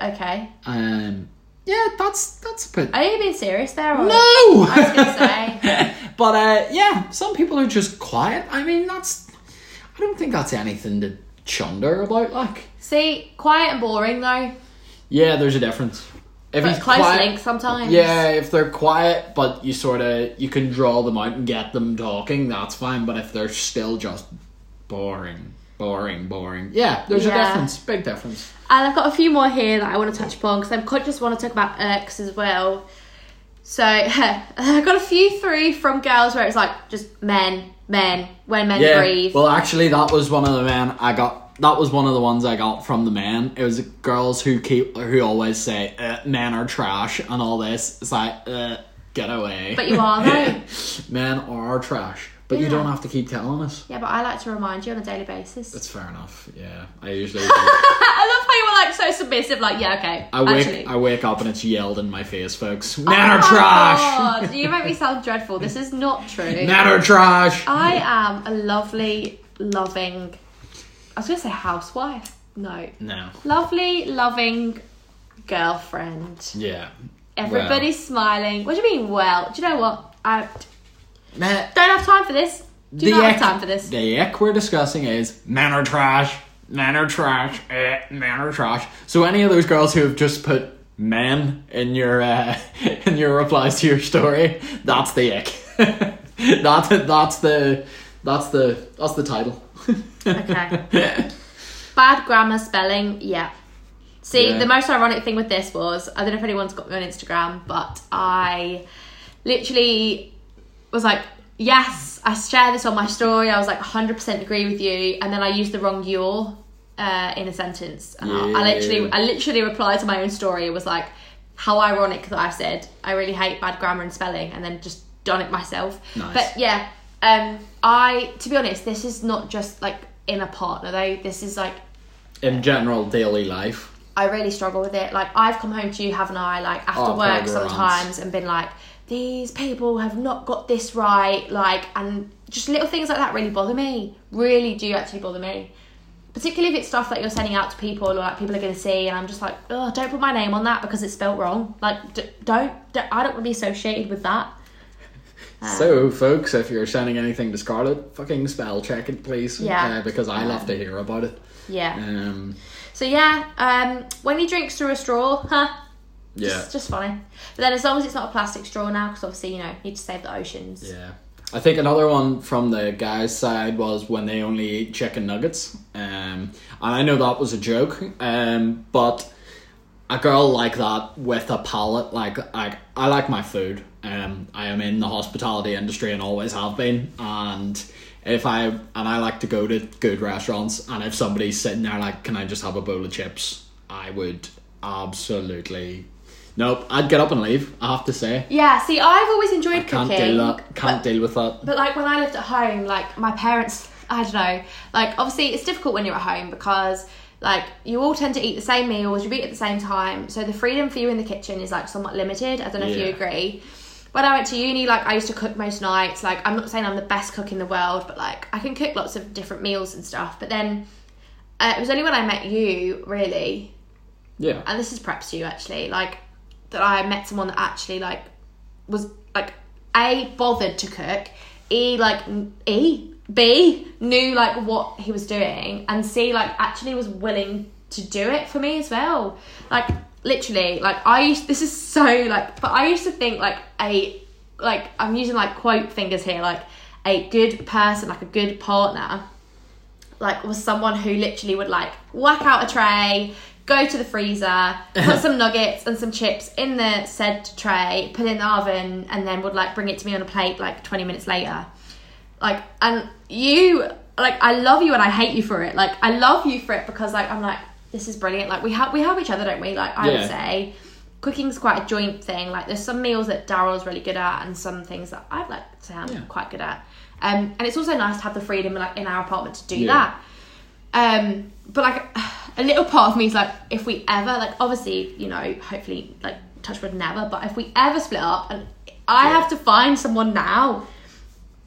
okay,
Um, yeah, that's that's a bit.
Are you being serious there? Or?
no.
I was gonna say.
but uh, yeah, some people are just quiet. I mean, that's. I don't think that's anything to chunder about. Like,
See, quiet and boring though.
yeah, there's a difference. If
But
he's
close
quiet,
link sometimes.
Yeah, if they're quiet, but you sort of you can draw them out and get them talking, that's fine. But if they're still just boring, boring, boring, yeah, there's
Yeah.
a difference, big difference.
And I've got a few more here that I want to touch upon because I quite just want to talk about irks as well. So I got a few through from girls where it's like just men, men, when men
Yeah.
breathe.
Well, actually, that was one of the men I got. That was one of the ones I got from the men. It was girls who keep who always say uh, men are trash and all this. It's like uh, get away.
but you are though.
men are trash, but you don't have to keep telling us.
yeah, but I like to remind you on a daily basis.
That's fair enough. Yeah, I usually.
I love how you were like so submissive. Like, yeah, okay.
I wake
Actually.
I wake up and it's yelled in my face, folks. Men
Oh
are trash.
God, you make me sound dreadful. This is not true.
Men are trash.
I am a lovely, loving. I was gonna say housewife. No,
No.
lovely, loving girlfriend.
Yeah.
Everybody's smiling. What do you mean? Well, do you know what? I don't have time for this. Do
the
not have time for this.
The ick we're discussing is men are trash. Men are trash. Eh, men are trash. So any of those girls who have just put men in your uh, in your replies to your story, that's the ick. that's that's the that's the that's the title.
Okay. Bad grammar, spelling, yeah. See,
Yeah.
the most ironic thing with this was I don't know if anyone's got me on Instagram, but I literally was like, yes, I share this on my story. I was like 100% agree with you, and then I used the wrong your uh, in a sentence, and I, I literally, I literally replied to my own story. It was like, how ironic that I said I really hate bad grammar and spelling, and then just done it myself.
Nice.
But yeah, um, I to be honest, this is not just like in a partner though. This is like
in general, daily life.
I really struggle with it. Like I've come home to you, haven't I? Like after
Oh,
work sometimes and been like, these people have not got this right. Like and just little things like that really bother me. Really do actually bother me. Particularly if it's stuff that you're sending out to people or like people are going to see, and I'm just like, oh, don't put my name on that because it's spelt wrong. Like, d- don't, d- I don't want to be associated with that. Um,
So, folks, if you're sending anything to Scarlett, fucking spell check it, please.
Yeah.
Uh, because I love to hear about it.
Yeah.
Um,
So yeah, um, when he drinks through a straw, huh?
yeah.
Just, just funny. But then as long as it's not a plastic straw now, because obviously you know you need to save the oceans.
Yeah. I think another one from the guys' side was when they only eat chicken nuggets. Um, and I know that was a joke, um, but a girl like that with a palate, like, like I like my food. Um, I am in the hospitality industry and always have been. And if I and I like to go to good restaurants, and if somebody's sitting there like, "Can I just have a bowl of chips?" I would absolutely. Nope, I'd get up and leave. I have to say,
Yeah. See, I've always enjoyed
can't
cooking.
deal that. Can't
but,
deal with that.
but like when I lived at home, like my parents, I don't know. Like obviously it's difficult when you're at home because like you all tend to eat the same meals, you eat at the same time, so the freedom for you in the kitchen is like somewhat limited. I don't know if you agree. When I went to uni, like I used to cook most nights. Like I'm not saying I'm the best cook in the world, but like I can cook lots of different meals and stuff. But then uh, it was only when I met you, really,
Yeah.
and this is perhaps to you actually, like that I met someone that actually like was like a bothered to cook, e like e b knew like what he was doing, and c like actually was willing to do it for me as well. Like literally, like I used this is so like, but I used to think like a like I'm using like quote fingers here, like a good person, like a good partner like was someone who literally would like whack out a tray, go to the freezer, put some nuggets and some chips in the said tray, put it in the oven, and then would like bring it to me on a plate like 20 minutes later. Like, and you, like, I love you and I hate you for it. Like, I love you for it because like I'm like, this is brilliant. Like, we have we help each other, don't we? Like, I would say. Cooking's quite a joint thing. Like, there's some meals that Daryl's really good at, and some things that I'd like to say I'm
Yeah.
quite good at. Um, and it's also nice to have the freedom, like in our apartment, to do
Yeah.
that. Um, but like a little part of me is like, if we ever, like, obviously, you know, hopefully, like, touch wood, never. But if we ever split up, and I
Yeah.
have to find someone now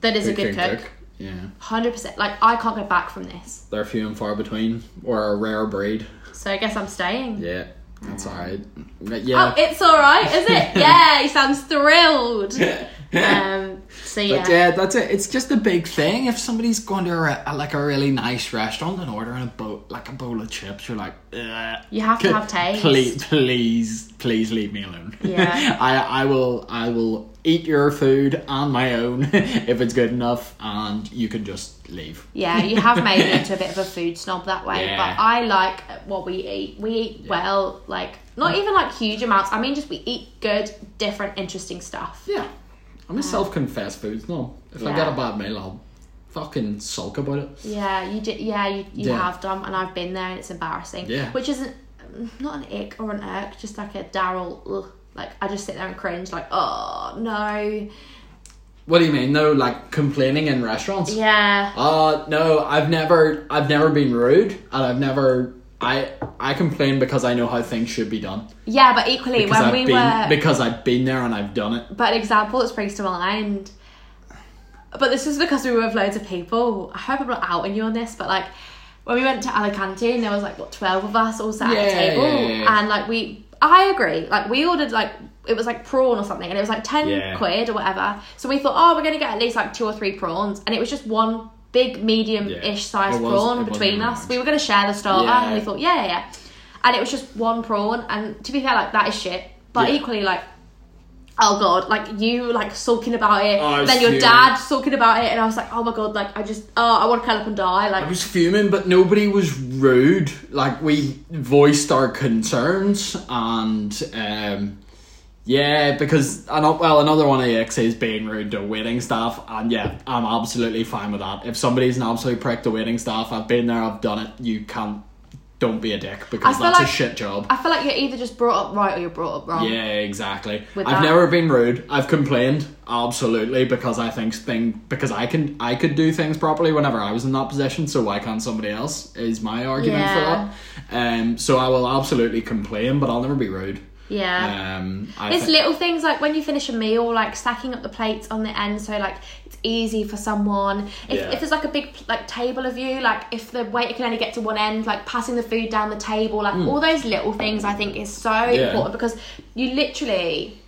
that is a good
can
cook,
Yeah.
hundred percent. Like, I can't go back from this.
They're few and far between. We're a rare breed.
So I guess I'm staying.
Yeah. That's alright. Yeah.
Oh, it's all right, is it? yeah, he sounds thrilled. Um, so yeah.
But yeah, that's it. It's just a big thing. If somebody's going to a, a- like a really nice restaurant and ordering a bowl like a bowl of chips, you're like, Ugh.
You have to have taste.
Please, please, please leave me alone.
Yeah.
I, I will, I will eat your food on my own if it's good enough, and you can just leave.
Yeah, you have made me into a bit of a food snob that way,
Yeah.
but I like what we eat. We eat well, like not even like huge amounts. I mean, just we eat good, different, interesting stuff.
Yeah, I'm a self-confessed food snob. If I get a bad meal, I'll fucking sulk about it.
Yeah, you did. Yeah, you, you
Yeah.
have done, and I've been there, and it's embarrassing.
Yeah.
which isn't not an ick or an irk, just like a Daryl. Like I just sit there and cringe, like oh no.
What do you mean? No, like complaining in restaurants.
Yeah,
Uh no, I've never I've never been rude and I've never I I complain because I know how things should be done.
yeah, but equally
Because
when
I've
we
been
were
because I've been there and I've done it.
But an example that springs to mind. But this is because we were with loads of people. I hope I'm not outing you on this, but like when we went to Alicante and there was like what twelve of us all sat at
Yeah,
a table,
yeah, yeah.
and like we, I agree. Like we ordered like it was like prawn or something, and it was like ten
Yeah.
quid or whatever. So we thought, oh, we're gonna get at least like two or three prawns, and it was just one big medium-ish
Yeah.
sized prawn between us.
large.
We were gonna share the starter,
Yeah.
and we thought, yeah, yeah, yeah. And it was just one prawn, and to be fair, like that is shit. But
Yeah.
equally, like oh god, like you like sulking about it,
Oh, was
then your
fuming.
dad sulking about it, and I was like, oh my god, like I just, oh, I want to curl up and die, like
I was fuming, but nobody was rude. Like we voiced our concerns and um yeah, because well another one of the is being rude to waiting staff and yeah, I'm absolutely fine with that. If somebody's an absolute prick to waiting staff, I've been there, I've done it, you can't don't be a dick because that's
like-
a shit job.
I feel like you're either just brought up right or you're brought up wrong.
Yeah, exactly.
With
I've
that.
never been rude. I've complained absolutely because I think thing because I can I could do things properly whenever I was in that position. So why can't somebody else? Is my argument
Yeah.
for that. Um. So I will absolutely complain, but I'll never be rude.
Yeah.
Um. I
It's
thi-
little things like when you finish a meal, like stacking up the plates on the end, so like it's easy for someone. If,
Yeah.
if there's like a big like table of you, like if the waiter can only get to one end, like passing the food down the table, like all those little things, I think is so.
Yeah.
important because you literally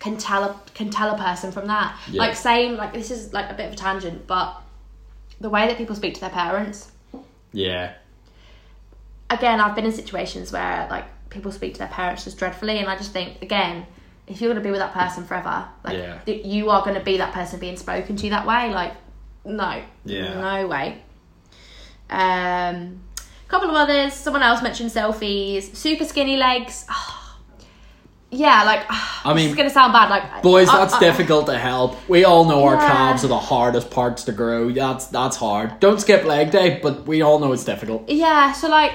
can tell a can tell a person from that.
Yeah.
Like same, like this is like a bit of a tangent, but the way that people speak to their parents
Yeah.
again, I've been in situations where like people speak to their parents just dreadfully, and I just think again, if you're gonna be with that person forever, like
Yeah.
th- you are gonna be that person being spoken to that way. Like, no,
Yeah.
no way. Um, couple of others. Someone else mentioned selfies. Super skinny legs. Ah. yeah, like ah, I
mean,
it's gonna sound bad. Like
Boys,
I-
that's
I-
difficult to help. We all know our calves are the hardest parts to grow. That's that's hard. Don't skip leg day, but we all know it's difficult.
Yeah, so like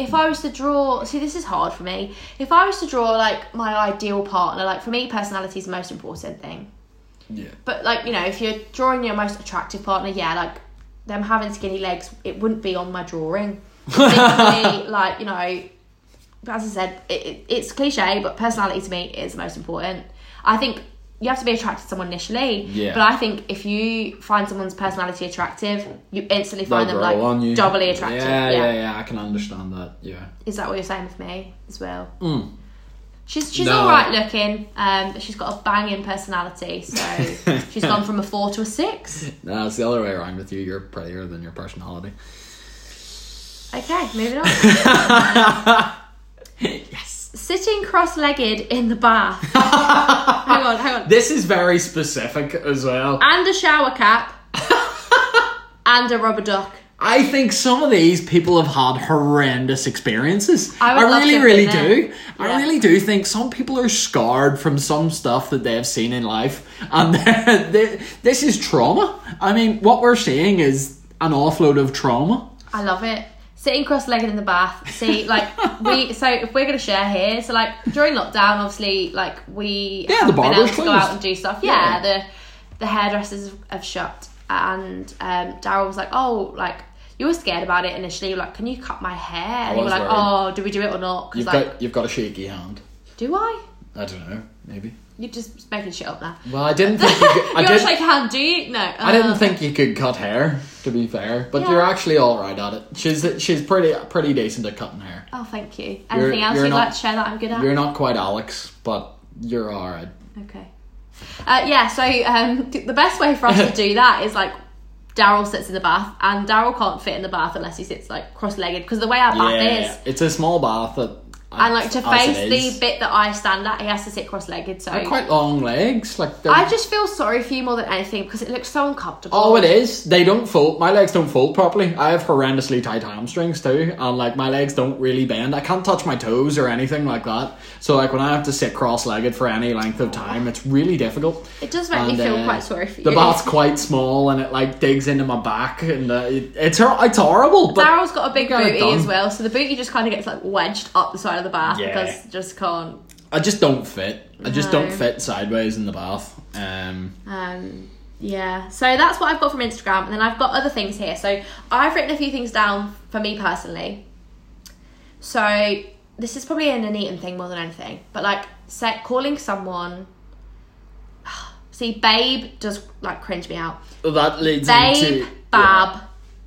if I was to draw see this is hard for me. If I was to draw like my ideal partner, like for me personality is the most important thing.
Yeah.
But like, you know, if you're drawing your most attractive partner, yeah, like them having skinny legs, it wouldn't be on my drawing. Like, you know, as I said, it, it, it's cliche, but personality to me is the most important. I think you have to be attracted to someone initially,
Yeah.
but I think if you find someone's personality attractive, you instantly find
They'll
them
grow on you.
like doubly attractive.
Yeah, yeah, yeah, I can understand that. Yeah.
Is that what you're saying with me as well?
Mm.
She's she's
No.
all right looking, um, but she's got a banging personality. So she's gone from a four to a six.
No, it's the other way around with you. You're prettier than your personality.
Okay, moving on.
yes.
Sitting cross-legged in the bath. hang on, hang on.
This is very specific as well.
And a shower cap. and a rubber duck.
I think some of these people have had horrendous experiences.
I to
really, really do.
there.
I really do think some people are scarred from some stuff that they've seen in life, and they- this is trauma. I mean, what we're seeing is an offload of trauma.
I love it. Sitting cross-legged in the bath. See, like we. So if we're gonna share here, so like during lockdown, obviously, like we
Yeah, the
been able to go out and do stuff.
Yeah.
Yeah, the the hairdressers have shut, and um, Daryl was like, "Oh, like you were scared about it initially. Like, can you cut my hair?" And you were like,
worried.
"Oh, do we do it or not?" Because
You've
like,
got you've got a shaky hand.
do I?
I don't know. Maybe.
You're just making shit up there.
Well, I didn't think you could. I
you
did.
shake hand, do you? No.
I didn't
Uh,
think you could cut hair. To be fair, but
Yeah.
you're actually all right at it. She's she's pretty pretty decent at cutting hair.
Oh, thank you. Anything else
you're
you'd
not-
like to share that I'm good at?
You're not quite Alex, but you're all right.
Okay. Uh, yeah, so um, the best way for us to do that is like Daryl sits in the bath, and Daryl can't fit in the bath unless he sits like cross legged because the way our bath
yeah,
is.
it's a small bath that.
And like to face the bit that I stand at, he has to sit cross legged. So
They're quite long legs, like. they're-
I just feel sorry for you more than anything because it looks so uncomfortable.
Oh, it is. They don't fold. My legs don't fold properly. I have horrendously tight hamstrings too, and like my legs don't really bend. I can't touch my toes or anything like that. So like when I have to sit cross-legged for any length of time, it's really difficult.
It does make me feel
uh,
quite sorry for
The
you.
bath's quite small, and it like digs into my back, and uh, it, it's it's horrible. But
Daryl's got a big booty as well, so the booty just kind of gets like wedged up the side of the bath
Yeah.
because just can't.
I just don't fit. I just
No.
don't fit sideways in the bath. Um,
Um, yeah, so that's what I've got from Instagram, and then I've got other things here. So I've written a few things down for me personally. So this is probably an Nuneaton thing more than anything, but like set calling someone. See, babe does like cringe me out.
that leads
Babe,
into
bab,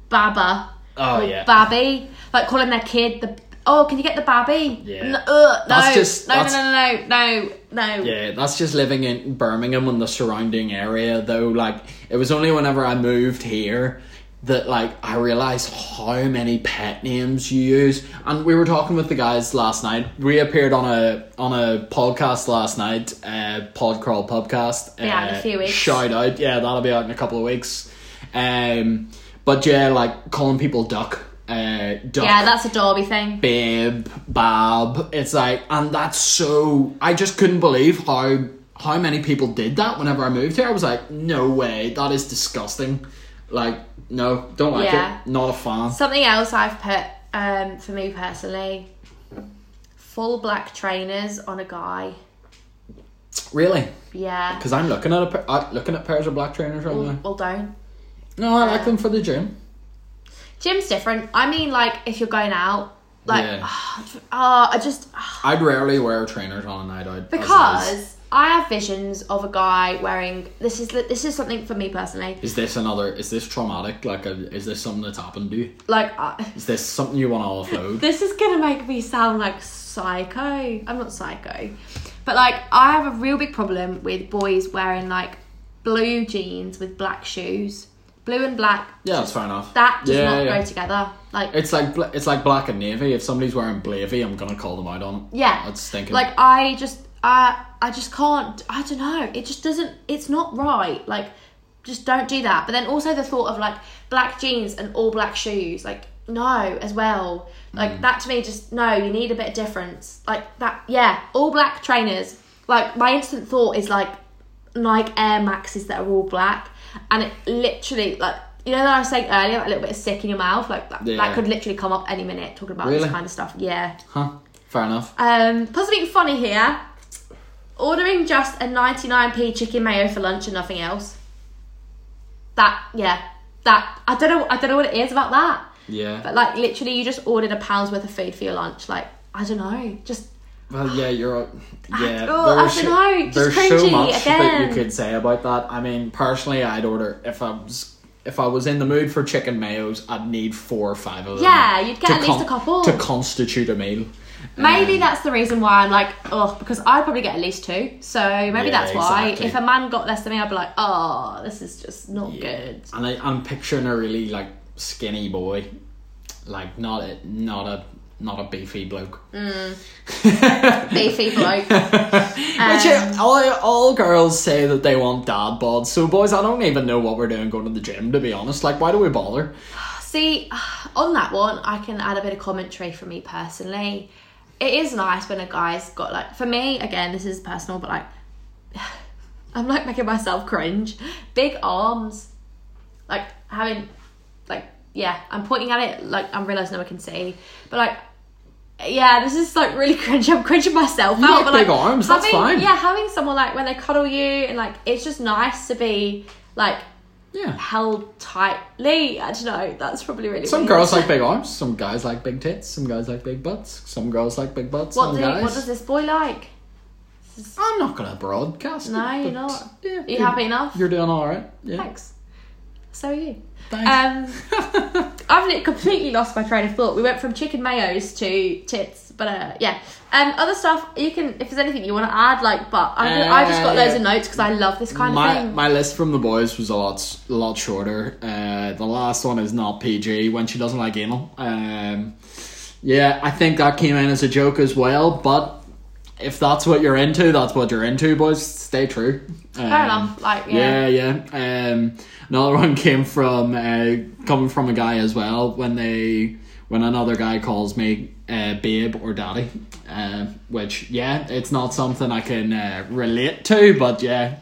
baba,
Oh,
or
yeah.
babby, like calling their kid the. Oh, can you get the babby?
Yeah.
No, ugh, no,
That's just-
no,
that's-
no, no, no, no, no.
Yeah, that's just living in Birmingham and the surrounding area though. Like it was only whenever I moved here that like I realized how many pet names you use. And we were talking with the guys last night. We appeared on a on a podcast last night, uh Pod Crawl podcast.
Be out in a
Uh,
few weeks.
Shout out. Yeah, that'll be out in a couple of weeks. Um but yeah, like calling people duck. Uh duck
Yeah, that's a Derby thing.
babe, bab. It's like, and that's so. I just couldn't believe how how many people did that whenever I moved here. I was like, no way, that is disgusting. Like, no, don't like
Yeah.
it. Not a fan.
Something else I've put um, for me personally: full black trainers on a guy.
Really?
Yeah.
Because I'm looking at a uh, looking at pairs of black trainers right
Well,
now.
well, don't.
No, I like them for the gym.
Gym's different. I mean, like if you're going out, like,
Yeah.
ah, I just
I'd rarely wear trainers on a night out as it is.
because I have visions of a guy wearing this is this is something for me personally.
Is this another? Is this traumatic? Like, a, is this something that's happened to you?
Like, I,
Is this something you want to offload?
this is gonna make me sound like psycho. I'm not psycho, but like I have a real big problem with boys wearing like blue jeans with black shoes, blue and black.
yeah, that's fair enough.
That does
Yeah,
not
yeah.
go together. Like,
It's like bla- it's like black and navy. If somebody's wearing blavy, I'm gonna call them out on it.
yeah,
That's stinking.
Like I just, I, I just can't. I don't know. It just doesn't. It's not right. Like, just don't do that. But then also the thought of like black jeans and all black shoes. Like, no, as well. Like mm. that to me, just no. You need a bit of difference. Like that. Yeah, all black trainers. Like my instant thought is like Nike Air Maxes that are all black, and it literally like. You know that I was saying earlier, like a little bit of sick in your mouth, like that,
Yeah.
that could literally come up any minute talking about
Really?
this kind of stuff. Yeah.
huh? Fair enough.
Um, plus something funny here. Ordering just a 99p chicken mayo for lunch and nothing else. That yeah, that I don't know. I don't know what it is about that.
Yeah.
But like literally, you just ordered a pound's worth of food for your lunch. Like I don't know, just
Well, yeah, you're. Yeah,
oh, I
there's
don't
so-
know, just
there's so much that
again.
you could say about that. I mean, personally, I'd order if I was if I was in the mood for chicken mayos, I'd need four or five of them.
Yeah, you'd get at least a couple.
to constitute a meal.
maybe
Um,
that's the reason why I'm like oh because I'd probably get at least two. So maybe
Yeah,
that's why.
exactly.
If a man got less than me, I'd be like oh this is just not good.
And I, I'm picturing a really like skinny boy, like not a not a not a beefy bloke.
Beefy bloke.
Which
Um,
uh, all, all girls say that they want dad bods. So boys, I don't even know what we're doing going to the gym. To be honest, like why do we bother?
See, on that one, I can add a bit of commentary for me personally. It is nice when a guy's got like, for me, again, this is personal, but like, I'm like making myself cringe. Big arms, like having, like, yeah, I'm pointing at it, like I'm realizing no one can see, but like, yeah, this is like really cringe. I'm cringing myself
You
out.
like
but
big arms, that's fine.
Yeah, having someone like when they cuddle you and like it's just nice to be like
Yeah.
held tightly. I don't know. That's probably really
Some
weird.
girls like big arms. Some guys like big tits. Some guys like big butts. Some girls like big butts.
What,
some
do,
guys.
what does this boy like?
I'm not gonna broadcast.
No,
it,
you're not.
Yeah,
you happy enough?
You're doing all right. Yeah.
Thanks. So are you.
Thanks.
Um, I've completely lost my train of thought. We went from chicken mayos to tits, but uh, yeah. Um, other stuff you can, if there's anything you want to add, like, but I'm gonna, I just got
Uh,
loads
yeah.
of notes because I love this kind of
my
thing.
my list from the boys was a lot s- a lot shorter. Uh, the last one is not PG when she doesn't like anal. Um, yeah, I think that came in as a joke as well. But if that's what you're into, that's what you're into, boys. Stay true. Um,
Fair enough. Like, yeah.
yeah, yeah. Um, another one came from uh, coming from a guy as well when they when another guy calls me uh, babe or daddy, uh, which yeah, it's not something I can uh, relate to, but yeah,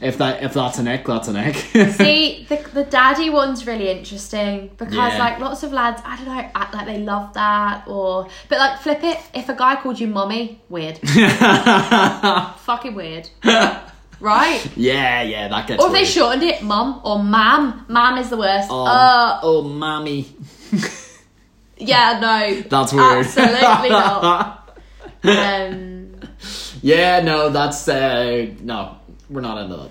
if that if that's an ick, that's an ick.
See, the, the daddy one's really interesting because,
Yeah.
like, lots of lads, I don't know, act like they love that, or but like, flip it. If a guy called you mummy, weird, fucking weird, right?
yeah, yeah, that gets.
Or if they shortened it, mum or mam. Mam is the worst.
Oh,
Uh,
oh, mommy.
yeah, no,
That's weird.
Absolutely not. Um,
yeah, no, that's uh, no, we're not into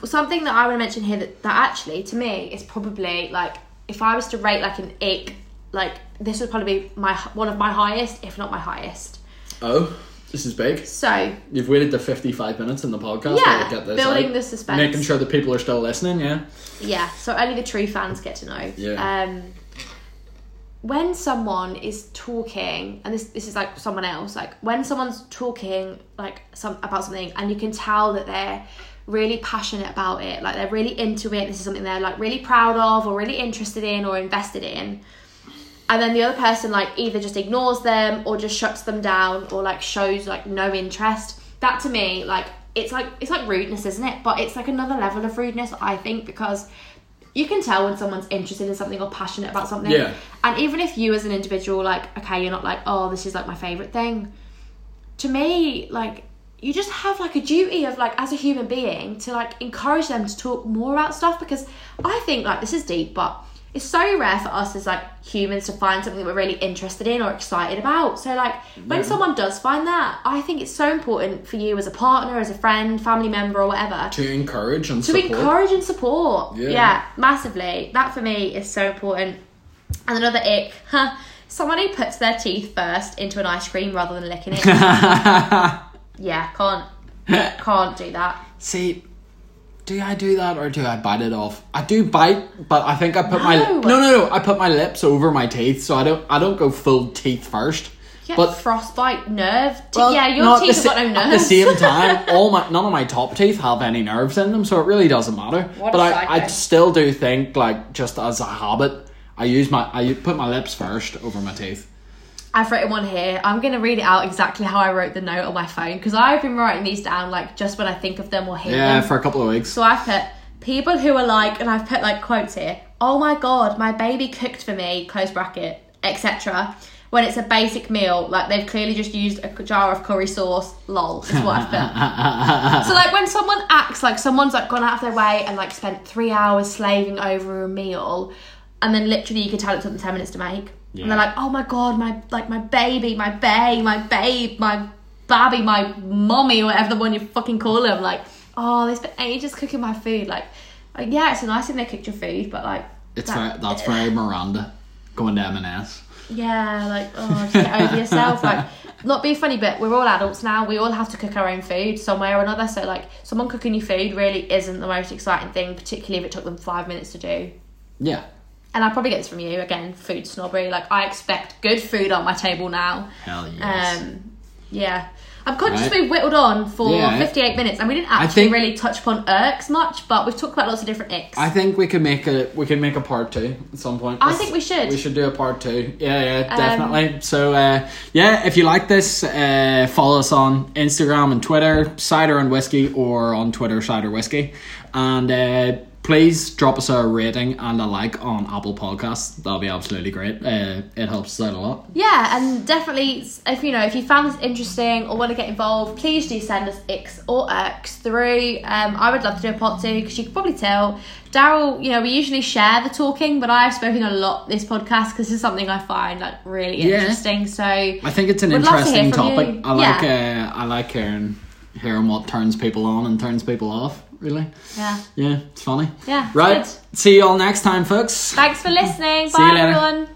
that.
something that I want to mention here that, that actually, to me, is probably like if I was to rate like an ick, like this would probably be my one of my highest, if not my highest.
Oh, this is big.
So
You've waited the 55 minutes in the podcast
Yeah,
to get this
building
out.
the suspense.
Making sure that people are still listening, yeah.
yeah, so only the true fans get to know.
Yeah.
Um, when someone is talking, and this this is like someone else, like when someone's talking like some about something, and you can tell that they're really passionate about it, like they're really into it. This is something they're like really proud of, or really interested in, or invested in. And then the other person like either just ignores them or just shuts them down or like shows like no interest. That to me, like it's like it's like rudeness, isn't it? But it's like another level of rudeness, I think, because you can tell when someone's interested in something or passionate about something.
Yeah.
And even if you as an individual, like, okay, you're not like, oh, this is like my favourite thing. To me, like, you just have like a duty of like as a human being to like encourage them to talk more about stuff because I think like this is deep, but it's so rare for us as like humans to find something that we're really interested in or excited about. So like when someone does find that, I think it's so important for you as a partner, as a friend, family member, or whatever
To encourage and
to
support.
encourage and support.
Yeah.
Yeah. massively. That for me is so important. And another ick, huh? Someone who puts their teeth first into an ice cream rather than licking it. yeah, can't can't do that.
See, do I do that or do I bite it off? I do bite, but I think I put my
No.
no, no, no. I put my lips over my teeth, so I don't. I don't go full teeth first.
Get
But
frostbite nerve. T-
well,
yeah, your
no,
teeth have got no
At the same time, all my none of my top teeth have any nerves in them, so it really doesn't matter.
What
but I,
psycho.
still do think like just as a habit, I use my I put my lips first over my teeth.
I've written one here. I'm going to read it out exactly how I wrote the note on my phone because I've been writing these down like just when I think of them or hear
Yeah,
them.
for a couple of weeks.
So I've put people who are like, and I've put like quotes here. Oh my god, my baby cooked for me. Close bracket, etc. When it's a basic meal, like they've clearly just used a jar of curry sauce. Lol, is what I've put. so like when someone acts like someone's like gone out of their way and like spent three hours slaving over a meal, and then literally you could tell it took them ten minutes to make. And they're like, oh my god, my like my baby, my bae, my babe, my babby, my mommy, whatever the one you fucking call them. Like, oh, they spent ages cooking my food. Like, like yeah, it's a nice thing they cooked your food, but like,
It's
that-
very, that's very Miranda going to M&S.
yeah, like oh, just get over yourself. Like, not be funny, but we're all adults now. We all have to cook our own food somewhere or another. So like, someone cooking your food really isn't the most exciting thing, particularly if it took them five minutes to do.
Yeah.
And I probably get this from you again, food snobbery. Like, I expect good food on my table now.
Hell yes.
Um, yeah. I'm conscious
Right.
we've whittled on for
Yeah.
58 minutes and we didn't actually
think-
really touch upon irks much, but we've talked about lots of different icks.
I think we could make a we could make a part two at some point.
I think we should.
We should do a part two. Yeah, yeah,
Um,
definitely. so uh, yeah, if you like this, uh, follow us on Instagram and Twitter, cider and whiskey, or on Twitter cider whiskey, and uh, please drop us a rating and a like on Apple Podcasts. That'll be absolutely great. Uh, it helps us out a lot.
yeah, and definitely, if you know, if you found this interesting or want to get involved, please do send us X or X through. Um, I would love to do a part two because you can probably tell. Daryl, you know, we usually share the talking, but I've spoken a lot this podcast because this is something I find like really
Yeah.
interesting. So
I think it's an
love to
interesting topic.
you.
I like uh, I like hearing hearing what turns people on and turns people off. Really,
Yeah.
yeah, it's funny.
Yeah. it's
Right,
good.
see you all next time, folks.
Thanks for listening. Bye, everyone.